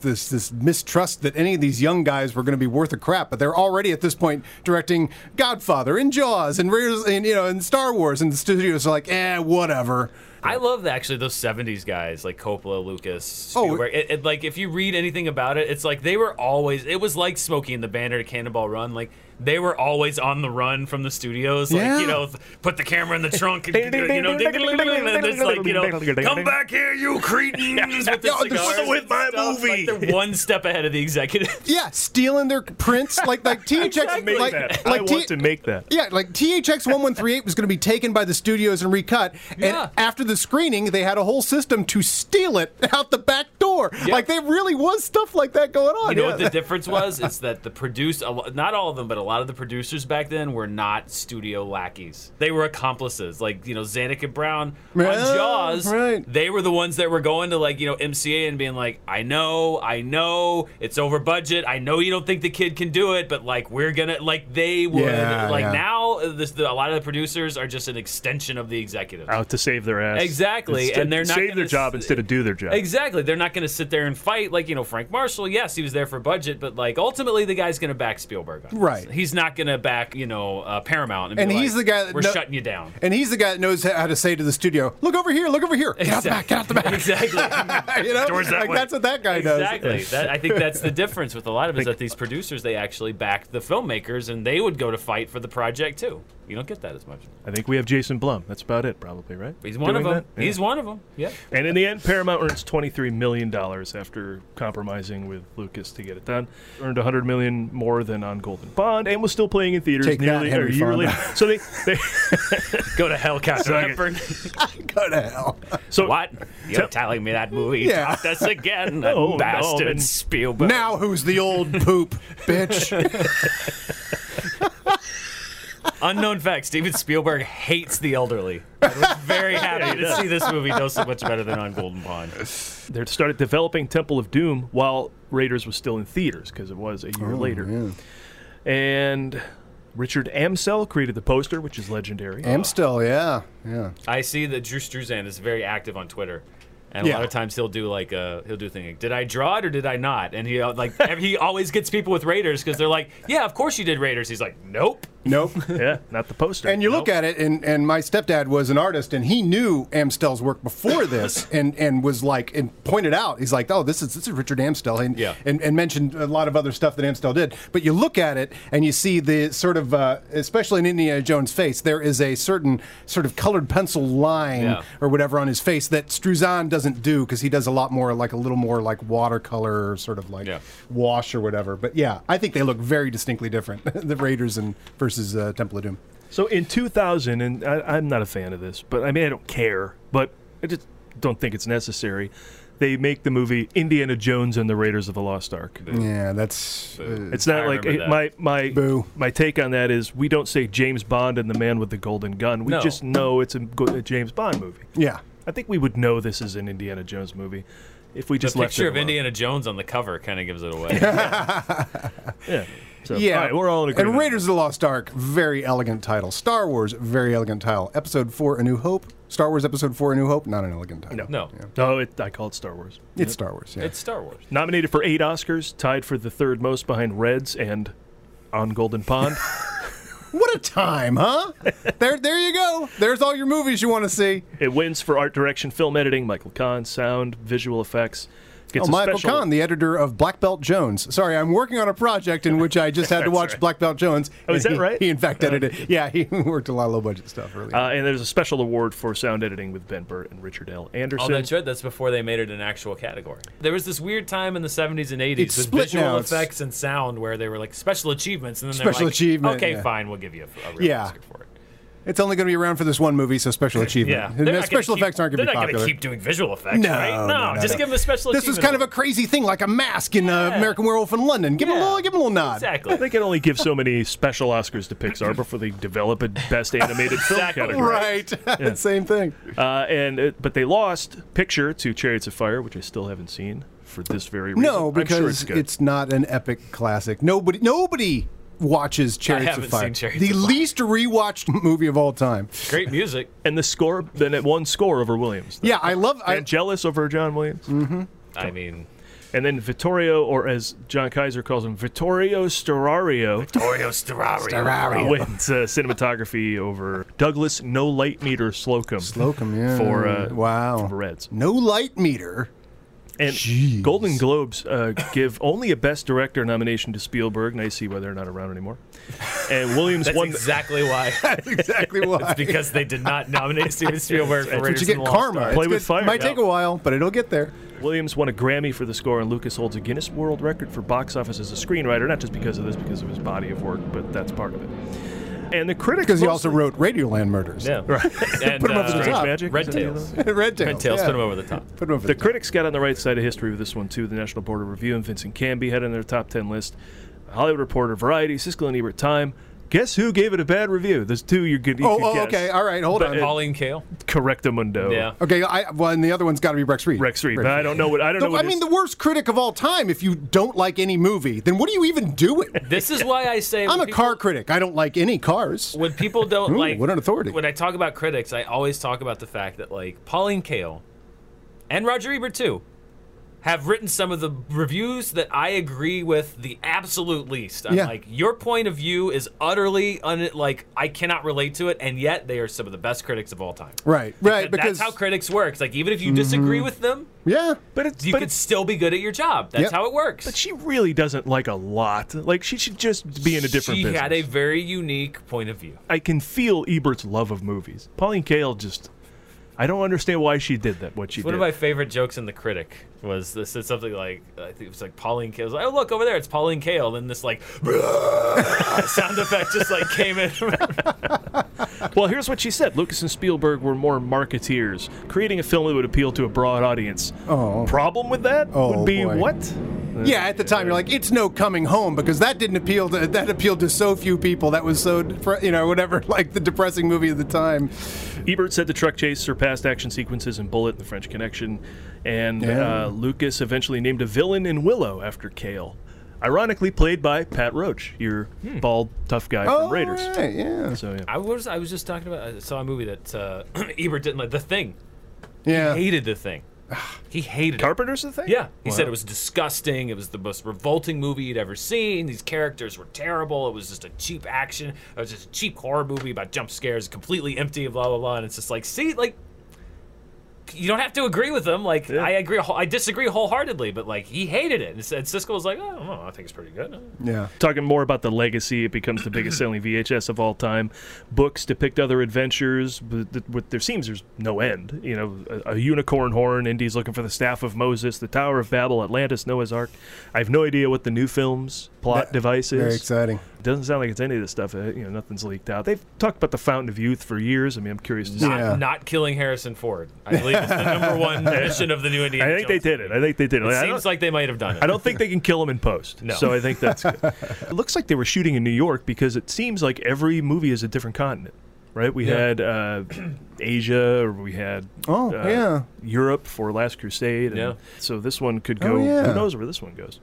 this this mistrust that any of these young guys were going to be worth a crap, but they're already at this point directing Godfather and Jaws and and you know and Star Wars, and the studios are like, eh, whatever. I love actually those '70s guys like Coppola, Lucas, Oh, it, it- like if you read anything about it, it's like they were always. It was like Smokey and the Bandit, to Cannonball Run. Like they were always on the run from the studios. Like Yeah. you know, put the camera in the trunk. And, you know, it's like you come back here, you cretins, with the cigars so with my stuff. movie. Like they're one step ahead of the executive. Yeah, stealing their prints like like THX Make like that. like I T- want to make that. Yeah, like THX 1138 was going to be taken by the studios and recut. Yeah. And after the screening, they had a whole system to steal it out the back door. Like, there really was stuff like that going on. You know yeah. what the difference was? It's that the produce, not all of them, but a lot of the producers back then were not studio lackeys. They were accomplices. Like you know, Zanuck and Brown on Yeah, Jaws. right. They were the ones that were going to like you know MCA and being like, I know, I know, it's over budget. I know you don't think the kid can do it, but like we're gonna like they would Yeah, like yeah. now now uh, this, the, a lot of the producers are just an extension of the executives. Out to save their ass. Exactly, Instead- and they're not save gonna their job s- instead of do their job. Exactly, they're not going to sit there and fight like you know Frank Marshall. Yes, he was there for budget, but like ultimately the guy's going to back Spielberg. On this. Right. He's not going to back you know uh, Paramount. And, And be he's like, the guy that we're kno- shutting you down. And he's the guy that knows how to say to the studio, "Look over here, look over here, get out the back, get out the back." Exactly. you know, that like that's what that guy does. Exactly. That, I think that's the difference with a lot of it is that these producers they actually back the filmmakers and they would go to fight for the project too. You don't get that as much. I think we have Jason Blum. That's about it, probably, right? He's one Doing of them. that? He's one of them. Yeah. And in the end, Paramount earns twenty-three million dollars after compromising with Lucas to get it done. Earned a hundred million more than on Golden Pond, and was still playing in theaters Take nearly Henry a year later. So they, they Go to hell, Captain Hepburn. Go to hell. So what? You're telling me that movie Yeah. taught us again, No, oh, no, bastard and- Spielberg. Now who's the old poop, bitch? Unknown fact: Steven Spielberg hates the elderly. I was very happy to see this movie know so much better than on Golden Pond. they started developing Temple of Doom while Raiders was still in theaters because it was a year Oh, later. And Richard Amsel created the poster, which is legendary. Amsel, yeah, yeah. I see that Drew Struzan is very active on Twitter. And a lot of times he'll do like a he'll do a thing did I draw it or did I not? And he uh, like he always gets people with Raiders because they're like, yeah, of course you did Raiders. He's like, nope. Nope. yeah, not the poster. And you look at it, and, and my stepdad was an artist, and he knew Amsel's work before this, and, and was like, and pointed out, he's like, oh, this is this is Richard Amsel, and, Yeah. and and mentioned a lot of other stuff that Amsel did. But you look at it, and you see the sort of, uh, especially in Indiana Jones' face, there is a certain sort of colored pencil line Yeah. or whatever on his face that Struzan doesn't do because he does a lot more like a little more like watercolor, sort of like Yeah. wash or whatever. But yeah, I think they look very distinctly different, the Raiders and versus uh, Temple of Doom. So in 2000, and I, I'm not a fan of this, but I mean, I don't care, but I just don't think it's necessary. They make the movie Indiana Jones and the Raiders of the Lost Ark. Yeah, that's. Uh, It's not I like remember that. my my Boo. my take on that is we don't say James Bond and the Man with the Golden Gun. We No. just know it's a, a James Bond movie. yeah. I think we would know this is an Indiana Jones movie if we just the left picture it of alone. Indiana Jones on the cover kind of gives it away. Yeah. So, Yeah, all right, we're all in agreement. And Raiders of the Lost Ark, very elegant title. Star Wars, very elegant title. Episode Four: A New Hope. Star Wars Episode Four: A New Hope, not an elegant title. No, no, no, it, I call it Star Wars. It's Star Wars. Yeah. it's Star Wars. Nominated for eight Oscars, tied for the third most behind Reds and On Golden Pond. what a time, huh? there, there you go. There's all your movies you want to see. it wins for art direction, film editing, Michael Kahn, sound, visual effects. Gets oh, a Michael special- Kahn, the editor of Black Belt Jones. Sorry, I'm working on a project in which I just had to watch right. Black Belt Jones. Oh, is that he- right? He in fact edited. it Yeah, he worked a lot of low budget stuff earlier. Uh, and there's a special award for sound editing with Ben Burtt and Richard L. Anderson. Oh, Anderson. that's right. That's before they made it an actual category. There was this weird time in the 70s and 80s It's with split visual now. It's- effects and sound where they were like special achievements, and then Special they're like, achievement, Okay, yeah. fine, we'll give you a, a real Yeah. Oscar for it. It's only going to be around for this one movie, so special achievement. Yeah, And They're the not gonna special keep- effects aren't going to They're be not popular. gonna keep doing visual effects, No, right? no, No, no, just no. give them a special. This was achievement kind of a crazy thing, like a mask in uh, American Werewolf in London. Give him a little, give him a little nod. exactly. They can only give so many special Oscars to Pixar before they develop a best animated film Exactly. category. Right, same thing. Uh, and it, but they lost Picture to Chariots of Fire, which I still haven't seen for this very reason. No, because sure it's, it's not an epic classic. Nobody, nobody watches Chariots of haven't Fire. seen Chariots the of Fire. least rewatched movie of all time. Great music. and the score then it won score over Williams. Yeah, I love. I, Vangelis over John Williams. I mean, And then Vittorio, or as John Kaiser calls him, Vittorio Storario, Oreo Sterari. wins uh, cinematography over Douglas No Light Meter Slocombe. Slocombe, yeah. For uh, wow, for Reds. no light meter. And Jeez. Golden Globes uh, give only a Best Director nomination to Spielberg. Now you see why they're not around anymore. And Williams That's won. exactly why. That's exactly why. it's because they did not nominate Steven Spielberg for That's what you get karma. Ark. It's with good. fire. Might Yeah. take a while, but it'll get there. Williams won a Grammy for the score, and Lucas holds a Guinness World Record for box office as a screenwriter. Not just because of this, because of his body of work, but that's part of it. And the critics Because he also mostly- wrote Radioland Murders. Yeah. Right. And, Put him over the uh, top. Magic? Red Is that the Tails. Red Tails. Red Tails yeah. put him over the top. Put him over The the, critics got on the right side of history with this one too. The National Board of Review and Vincent Canby had in their top ten list. Hollywood Reporter, Variety, Siskel and Ebert, Time. Guess who gave it a bad review? There's two you could. You Oh, could oh, guess. okay. All right. Hold But, on. Pauline Kael. Correctamundo. Yeah. Okay, I, well, and the other one's got to be Rex Reed. Rex Reed. But I don't know what I don't The- know. What I mean, his- the worst critic of all time. If you don't like any movie, then what are you even doing? This is why I say I'm when a car critic. I don't like any cars. when people don't Ooh, like what an authority. when I talk about critics, I always talk about the fact that like Pauline Kael and Roger Ebert too have written some of the reviews that I agree with the absolute least. I'm Yeah. like your point of view is utterly un- like I cannot relate to it, and yet they are some of the best critics of all time. Right, right. And Because that's how critics work. It's like even if you disagree Mhm. with them, yeah, but it's you but could still be good at your job. That's Yep. how it works. But she really doesn't like a lot. Like she should just be in a different she business. had a very unique point of view. I can feel Ebert's love of movies. Pauline Kael just. I don't understand why she did that. What she One did. of my favorite jokes in the critic was this is something like I think it was like Pauline Kael. like, oh look over there, it's Pauline Kael. Then this like sound effect just like came in. well, here's what she said: Lucas and Spielberg were more marketeers, creating a film that would appeal to a broad audience. Oh. Problem with that Oh, would be boy. what? Yeah, at the time you're like, it's no coming home because that didn't appeal to that appealed to so few people. That was so depre- you know whatever like the depressing movie of the time. Ebert said the truck chase surpassed action sequences in Bullitt and The French Connection, and Yeah. uh, Lucas eventually named a villain in Willow after Kael. Ironically, played by Pat Roach, your bald, tough guy Oh, from Raiders. right, yeah. So yeah. I was I was just talking about I saw a movie that uh, Ebert didn't like The Thing. Yeah, He hated The Thing. He hated it. Carpenter's the thing. Yeah, he Wow. said it was disgusting. It was the most revolting movie he'd ever seen. These characters were terrible. It was just a cheap action. It was just a cheap horror movie about jump scares, completely empty, blah blah blah. And it's just like, see, like, you don't have to agree with him. Like, I agree, I disagree wholeheartedly, but like, he hated it. And S- and Siskel was like, oh, I don't know, I think it's pretty good. Yeah. Talking more about the legacy, it becomes the biggest selling VHS of all time. Books depict other adventures, but th- what there seems there's no end. You know, a, a unicorn horn, Indy's looking for the staff of Moses, the Tower of Babel, Atlantis, Noah's Ark. I have no idea what the new film's plot That- device is. very exciting. It doesn't sound like it's any of this stuff. uh, You know, nothing's leaked out. They've talked about the Fountain of Youth for years. I mean, I'm curious to see. Not, not killing Harrison Ford. I believe it's the number one mission of the new Indiana I think they Jones did it. I think they did it. It I don't- seems like they might have done it. I don't think they can kill him in post. No. So I think that's good. it looks like they were shooting in New York because it seems like every movie is a different continent. Right? We Yeah. had uh, Asia, or we had Oh, uh, yeah. Europe for Last Crusade. and Yeah. So this one could Oh, go. yeah. Who knows where this one goes?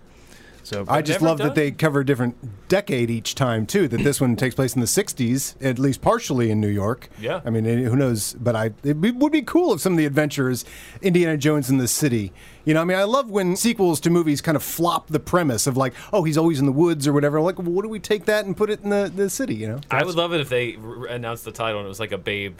So I just love done that they cover a different decade each time too. That this one takes place in the '60s, at least partially in New York. Yeah. I mean, eh, who knows? But I it would be cool if some of the adventures, Indiana Jones in the city. You know, I mean, I love when sequels to movies kind of flop the premise of like, oh, he's always in the woods or whatever. Like, well, what do we take that and put it in the, the city? You know? I would love it if they r- announced the title and it was like a Babe,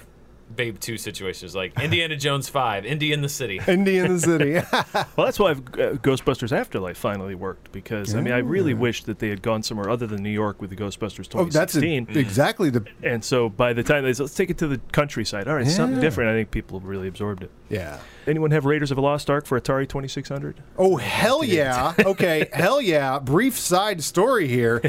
Babe Two situations, like Indiana Jones Five, Indy in the City. Indy in the city. Well, that's why uh, Ghostbusters Afterlife finally worked because I mean I really wish that they had gone somewhere other than New York with the Ghostbusters 2016. oh, that's a- exactly the. And so by the time they said, let's take it to the countryside, all right, something different. I think people really absorbed it. Yeah. Anyone have Raiders of the Lost Ark for Atari 2600? Oh hell yeah! Okay, hell yeah! Brief side story here.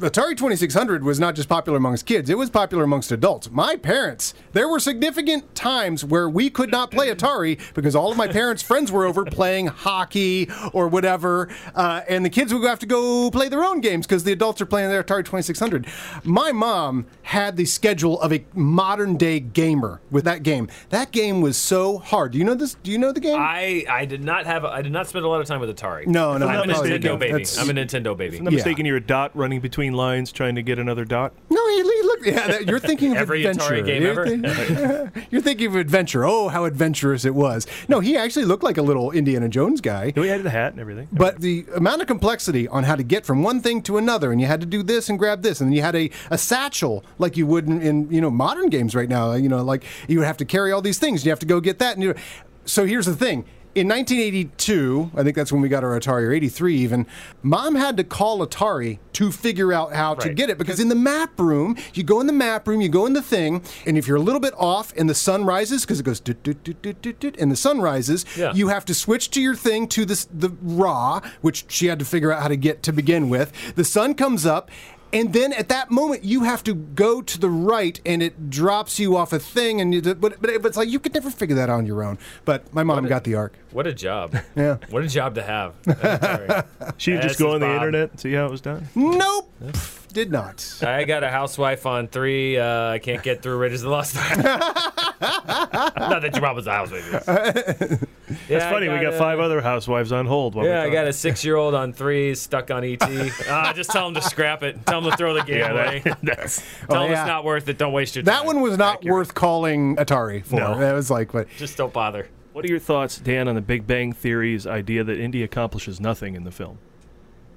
Atari 2600 was not just popular amongst kids; it was popular amongst adults. My parents. There were significant times where we could not play Atari because all of my parents' friends were over playing hockey or whatever, uh, and the kids would have to go play their own games because the adults are playing their Atari 2600. My mom had the schedule of a modern day gamer with that game. That game was so hard. Do you know this? Do you know the game? I I did not have I did not spend a lot of time with Atari. No, no, I'm a no, no, Nintendo no, baby. that's- I'm a Nintendo baby. If I'm not mistaken, you're a dot running between lines trying to get another dot. No, he, he looked. Yeah, that, you're thinking of Every adventure. Atari game you're ever? think- you're thinking of adventure. Oh, how adventurous it was. No, he actually looked like a little Indiana Jones guy. We had the hat and everything. But the amount of complexity on how to get from one thing to another, and you had to do this and grab this, and then you had a, a satchel like you would in, in you know modern games right now. You know, like you would have to carry all these things. And you have to go get that. And you so here's the thing. In 1982, I think that's when we got our Atari, or 83 even, mom had to call Atari to figure out how to get it because in the map room, you go in the map room, you go in the thing, and if you're a little bit off and the sun rises, because it goes doot, doot, doot, doot, doot, doot, and the sun rises, Yeah. you have to switch to your thing to this, the raw, which she had to figure out how to get to begin with. The sun comes up. And then at that moment, you have to go to the right, and it drops you off a thing. And you, but, but it's like you could never figure that out on your own. But my mom got the arc. What a job. Yeah. What a job to have. She This just go on the Bob. internet and see how it was done. Nope, did not. I got a housewife on three. Uh, I can't get through Raiders of the Lost Ark. Not that your mom was a housewife. It's funny. we got five other housewives on hold. While Yeah, we're I got a six-year-old on threes stuck on ET. Ah, just tell him to scrap it. Tell him to throw the game Yeah, that- away. that's- tell Oh, him yeah. it's not worth it. Don't waste your That time. That one was not worth calling Atari for. No. That was like, but Just don't bother. What are your thoughts, Dan, on the Big Bang Theory's idea that Indy accomplishes nothing in the film?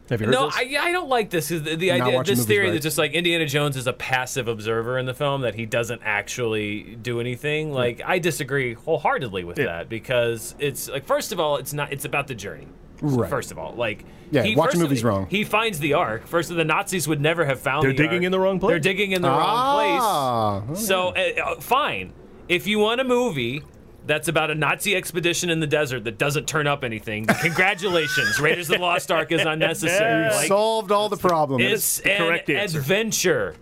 Have you heard No, this? I, I don't like this. The, the idea, this theory right. that just like Indiana Jones is a passive observer in the film, that he doesn't actually do anything. Like, I disagree wholeheartedly with that because it's like, first of all, it's not. It's about the journey. Right. First of all, like, Yeah, he, of- movies wrong. He finds the Ark. First, of all the Nazis would never have found. They're the digging in the wrong place. They're digging in the Ah, wrong place. So, uh, uh, fine. If you want a movie that's about a Nazi expedition in the desert that doesn't turn up anything, congratulations. Raiders of the Lost Ark is unnecessary. you Like, solved all the problems. it's the an correct answer. adventure.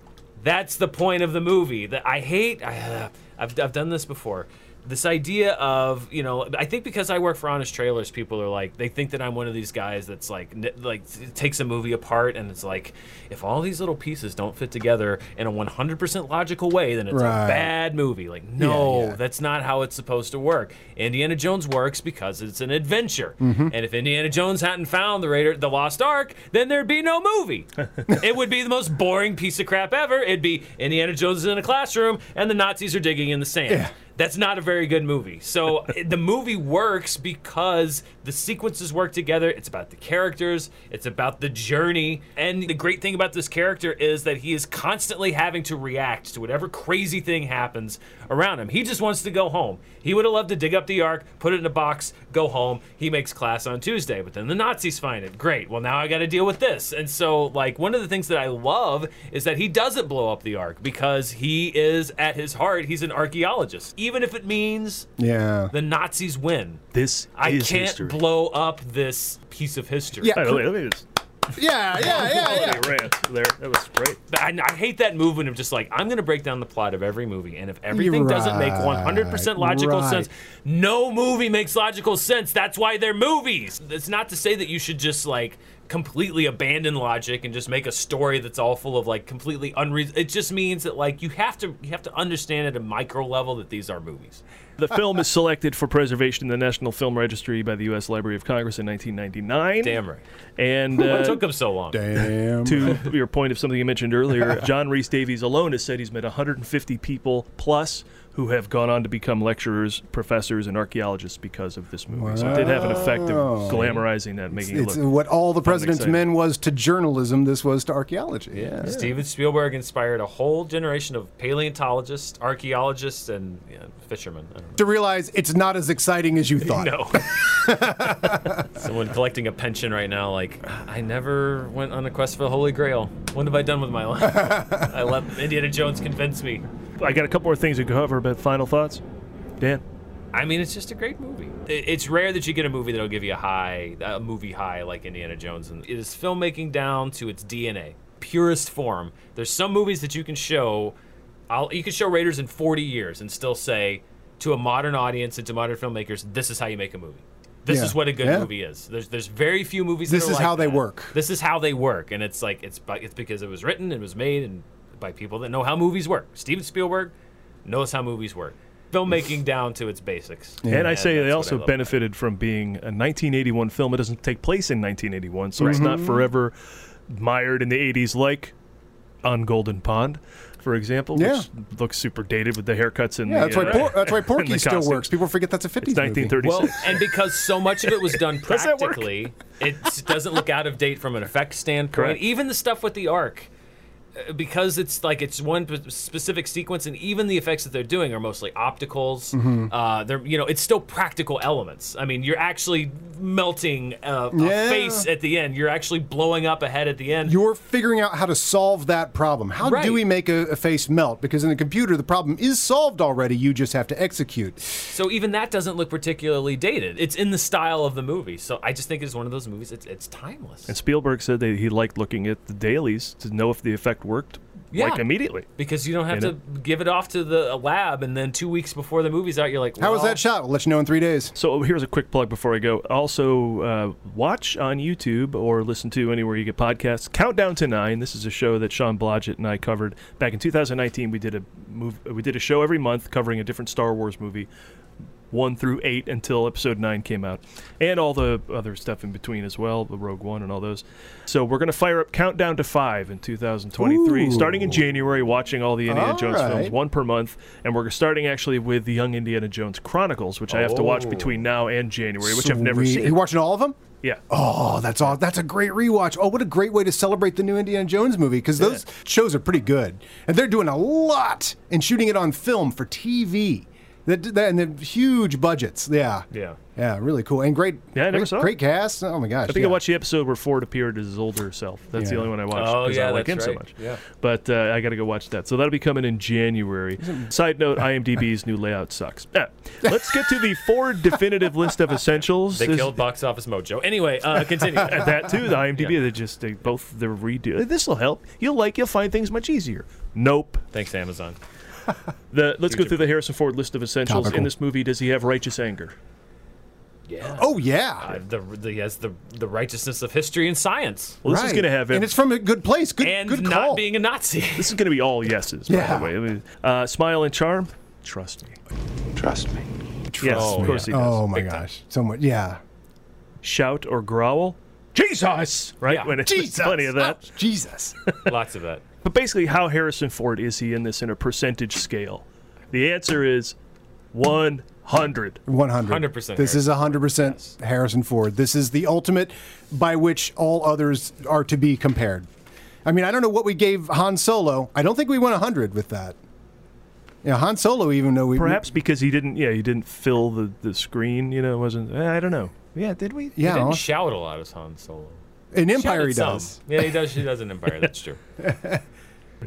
That's the point of the movie. That I hate. I, uh, I've I've done this before. This idea of you know, I think because I work for Honest Trailers, people are like they think that I'm one of these guys that's like n- like takes a movie apart and it's like if all these little pieces don't fit together in a 100% logical way, then it's Right. a bad movie. Like no, Yeah, yeah. that's not how it's supposed to work. Indiana Jones works because it's an adventure. Mm-hmm. And if Indiana Jones hadn't found the Raider, the Lost Ark, then there'd be no movie. it would be the most boring piece of crap ever. It'd be Indiana Jones is in a classroom and the Nazis are digging in the sand. That's not a very good movie. So the movie works because the sequences work together. It's about the characters, it's about the journey. And the great thing about this character is that he is constantly having to react to whatever crazy thing happens around him. He just wants to go home. He would have loved to dig up the ark, put it in a box, go home. He makes class on Tuesday, but then the Nazis find it. Great. Well, now I got to deal with this. And so, like, one of the things that I love is that he doesn't blow up the ark because he is, at his heart, he's an archaeologist. Even if it means yeah. the Nazis win. This I is can't history. blow up this piece of history. Yeah. By the way, let me just Yeah, yeah, yeah, yeah. rant there. That was great. But I, I hate that movement of just like I'm going to break down the plot of every movie, and if everything doesn't make 100% logical right. sense, no movie makes logical sense. That's why they're movies. It's not to say that you should just like completely abandon logic and just make a story that's all full of like completely unreasonable. It just means that like you have to you have to understand at a micro level that these are movies. The film is selected for preservation in the National Film Registry by the U.S. Library of Congress in 1999. Damn right. And what uh, took them so long? Damn. to your point of something you mentioned earlier, John Rhys-Davies alone has said he's met 150 people plus who have gone on to become lecturers, professors, and archaeologists because of this movie. So it did have an effect of glamorizing that, making It's it look. what all the president's men was to journalism. This was to archaeology. Yeah. Steven Spielberg inspired a whole generation of paleontologists, archaeologists, and yeah, fishermen. I don't know. To realize it's not as exciting as you thought. No. Someone collecting a pension right now, like, I never went on a quest for the Holy Grail. What have I done with my life? I let Indiana Jones convince me. I got a couple more things to cover, but final thoughts? Dan? I mean, it's just a great movie. It's rare that you get a movie that'll give you a high, a movie high like Indiana Jones. And it is filmmaking down to its DNA, purest form. There's some movies that you can show, I'll, you can show Raiders in 40 years and still say to a modern audience and to modern filmmakers, this is how you make a movie. This Yeah. is what a good Yeah. movie is. There's there's very few movies. This that are is like how they work. This is how they work, and it's like it's it's because it was written and was made and by people that know how movies work. Steven Spielberg knows how movies work. Filmmaking down to its basics. And I say that's they also benefited from being a 1981 film. It doesn't take place in 1981, so it's not Mm-hmm. forever mired in the 80s like on Golden Pond, for example, Yeah. which looks super dated with the haircuts and Yeah, the, that's why uh, Por- that's why Porky still costumes. works. People forget that's a 50s It's movie. Well, and because so much of it was done Does practically, it doesn't look out of date from an effects standpoint. Correct. Even the stuff with the arc, because it's like it's one p- specific sequence, and even the effects that they're doing are mostly opticals. Mm-hmm. Uh, they're you know it's still practical elements. I mean, you're actually melting uh, Yeah. a face at the end. You're actually blowing up a head at the end. You're figuring out how to solve that problem. How Right. do we make a, a face melt? Because in the computer, the problem is solved already. You just have to execute. So even that doesn't look particularly dated. It's in the style of the movie. So I just think it's one of those movies. It's it's timeless. And Spielberg said that he liked looking at the dailies to know if the effect worked Yeah. like immediately. because you don't have You to give it off to the lab, and then two weeks before the movie's out, you're like, How was that shot? We'll let you know in three days. So here's a quick plug before I go. Also, uh, watch on YouTube or listen to anywhere you get podcasts. Countdown to Nine. This is a show that Sean Blodgett and I covered back in 2019. We did a move. We did a show every month covering a different Star Wars movie, one through eight until Episode Nine came out, and all the other stuff in between as well, the Rogue One and all those. So we're gonna fire up Countdown to Five in 2023, Ooh. starting in January. Watching all the Indiana All Jones films, one per month, and we're starting actually with the Young Indiana Jones Chronicles, which I have to watch Oh. between now and January, which I've never Sweet. seen. You watching all of them? yeah. Oh, that's all. That's a great rewatch. Oh, what a great way to celebrate the new Indiana Jones movie because those shows are pretty good, and they're doing a lot and shooting it on film for TV. That, that and the huge budgets. Yeah, Yeah. yeah, really cool and great. Yeah, I never great, saw it. great cast. Oh my gosh! I think yeah. I watched the episode where Ford appeared as his older self. That's the only one I watched Oh, because yeah, I like him that's so much. Yeah. But uh, I got to go watch that. So that'll be coming in January. Side note: IMDb's new layout sucks. Ah, let's get to the Ford definitive list of essentials. They This- killed box office mojo. Anyway, uh, continue. That too. The IMDb they just they both they're redo. This will help. You'll like. You'll find things much easier. Nope. Thanks, Amazon. The let's go through the Harrison Ford list of essentials. Topical. In this movie, does he have righteous anger? Yeah. Oh yeah. Uh, the, the he has the the righteousness of history and science, Well, this is going to have it. and it's from a good place. Good, and good not being a Nazi. This is going to be all yeses, by Yeah. the way. I mean, uh, smile and charm. Trust me. Trust me. Yes, Oh, of course yeah. he does. oh my Big time. gosh, so much. Yeah. Shout or growl. Jesus! Right? Yeah. When it's Jesus. plenty of that. Oh, Jesus. Lots of that. But basically, how Harrison Ford is he in this in a percentage scale? The answer is 100. 100. 100% This is 100% Harrison Ford. This is the ultimate by which all others are to be compared. I mean, I don't know what we gave Han Solo. I don't think we went 100 with that. Yeah, Han Solo, even though we. Perhaps because he didn't, yeah, he didn't fill the, the screen, you know, wasn't, eh, I don't know. Yeah, did we? Yeah, he didn't shout a lot as Han Solo. in Empire Shouted he some. does. Yeah, he does. He does in Empire. That's true.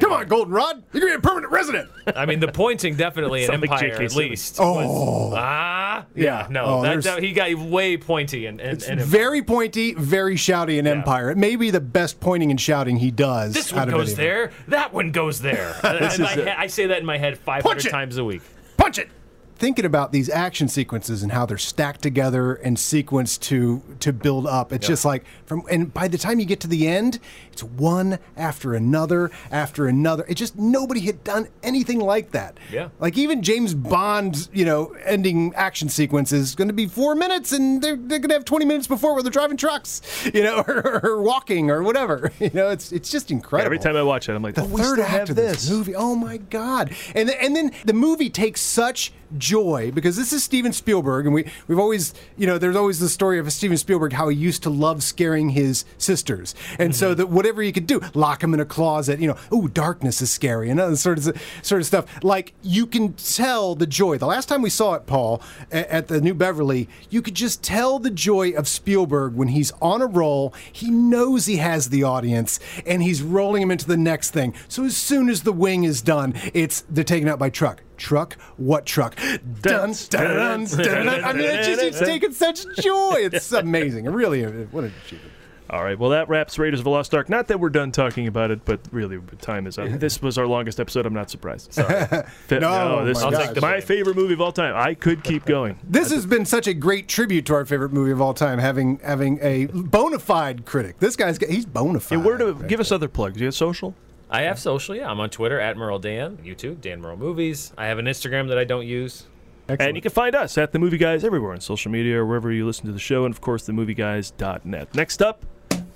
Come on, Goldenrod. You're going to be a permanent resident. I mean, the pointing definitely in Sound like Empire J.K. at least. Oh. was- ah, yeah, Yeah. no, Oh, that, that- he got way pointy and and, It's and very pointy, very shouty in Empire. It may be the best pointing and shouting he does. This out one of goes any there. That one goes there. This is I say that in my head 500 times a week. Punch it. Thinking about these action sequences and how they're stacked together and sequenced to to build up, it's just like from and by the time you get to the end, it's one after another after another. It just nobody had done anything like that. Yeah. Like even James Bond's, you know, ending action sequence is going to be four minutes, and they're, they're going to have twenty minutes before where they're driving trucks, you know, or, or walking or whatever. You know, it's it's just incredible. Every time I watch it, I'm like, The oh, third act have of this. this movie. Oh my god! And then, and then the movie takes such joy because this is Steven Spielberg, and we we've always you know there's always the story of Steven Spielberg how he used to love scaring his sisters, and so Mm-hmm. that whatever he could do, lock him in a closet, you know, oh darkness is scary, and other sort of sort of stuff. Like you can tell the joy. The last time we saw it, Paul, at the New Beverly, you could just tell the joy of Spielberg when he's on a roll. He knows he has the audience, and he's rolling him into the next thing. So as soon as the wing is done, it's they're taken out by truck. Truck? What truck? Dun, dun, dun, dun, dun. I mean, it's just it's taking such joy. It's amazing. Really, uh, what an achievement. All right, well, that wraps Raiders of the Lost Ark. Not that we're done talking about it, but really, time is up. This was our longest episode. I'm not surprised. Sorry. No, this my is gosh. my favorite movie of all time. I could keep going. This has been such a great tribute to our favorite movie of all time, having having a bona fide critic. This guy's got, he's bona fide. Yeah, where to give us other plugs? You have social? I have social, yeah. I'm on Twitter at Murrell Dan, YouTube, Dan Murrell Movies. I have an Instagram that I don't use. And you can find us at The Movie Guys everywhere on social media or wherever you listen to the show, and of course, themovieguys.net. Next up,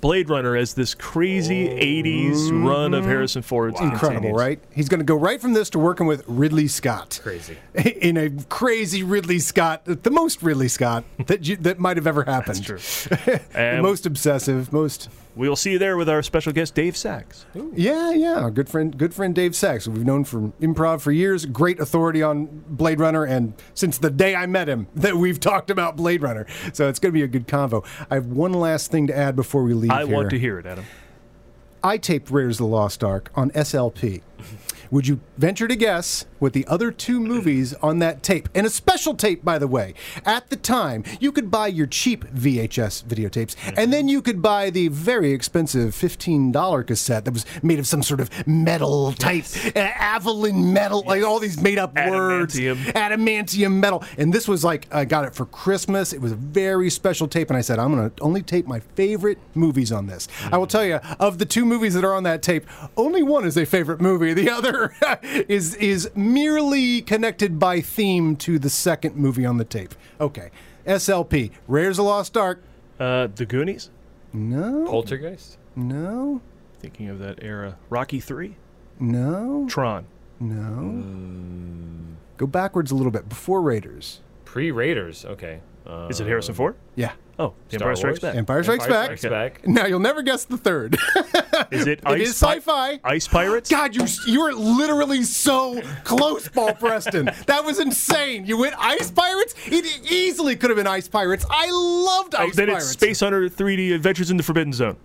Blade Runner as this crazy 80s run of Harrison Ford's. Incredible, right? He's going to go right from this to working with Ridley Scott. Crazy. In a crazy Ridley Scott, the most Ridley Scott that you, that might have ever happened. That's true. the most obsessive, most. We'll see you there with our special guest, Dave Sachs. Yeah, yeah, good friend, good friend Dave Sachs, we've known from improv for years. Great authority on Blade Runner, and since the day I met him, that we've talked about Blade Runner. So it's going to be a good convo. I have one last thing to add before we leave. I here. want to hear it, Adam. I taped Raiders of the Lost Ark on SLP. Would you venture to guess what the other two movies on that tape, and a special tape, by the way? At the time, you could buy your cheap VHS videotapes, and then you could buy the very expensive $15 cassette that was made of some sort of metal type, uh, Avalon metal, like all these made up words. Adamantium metal. And this was like, I got it for Christmas. It was a very special tape, and I said, I'm going to only tape my favorite movies on this. I will tell you, of the two movies that are on that tape, only one is a favorite movie. The other is is merely connected by theme to the second movie on the tape. Okay. SLP, Raiders of the Lost Ark. Uh, the Goonies? No. Poltergeist? No. Thinking of that era. Rocky 3? No. Tron? No. Go backwards a little bit. Before Raiders. Pre Raiders. Okay. Uh, Is it Harrison Ford? Yeah. Oh, The Star Empire Strikes Wars? Back. Empire Strikes Empire Back. Strikes Back. Now you'll never guess the third. Is it It Ice is sci-fi. Ice Pirates? God, you you were literally so close, Paul Preston. That was insane. You went Ice Pirates. It easily could have been Ice Pirates. I loved Ice Oh, Ice then Pirates. it's Space Hunter 3D Adventures in the Forbidden Zone.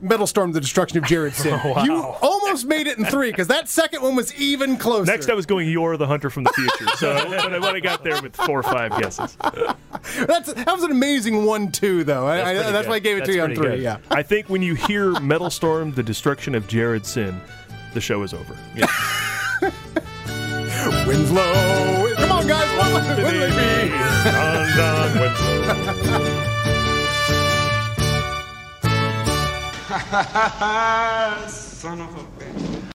Metal Storm: The Destruction of Jared Syn. Oh, wow. You almost made it in three because that second one was even closer. Next, I was going You're the Hunter from the Future. So but I, but I got there with four or five guesses. That's that was an amazing one too, though. That's I, pretty that's why I gave it That's to you on three. good. Yeah. I think when you hear Metal Storm, the destruction of Jared Syn, the show is over. Winslow. Come on, guys. What, what, what be? Don, Don Winslow. Son of a bitch.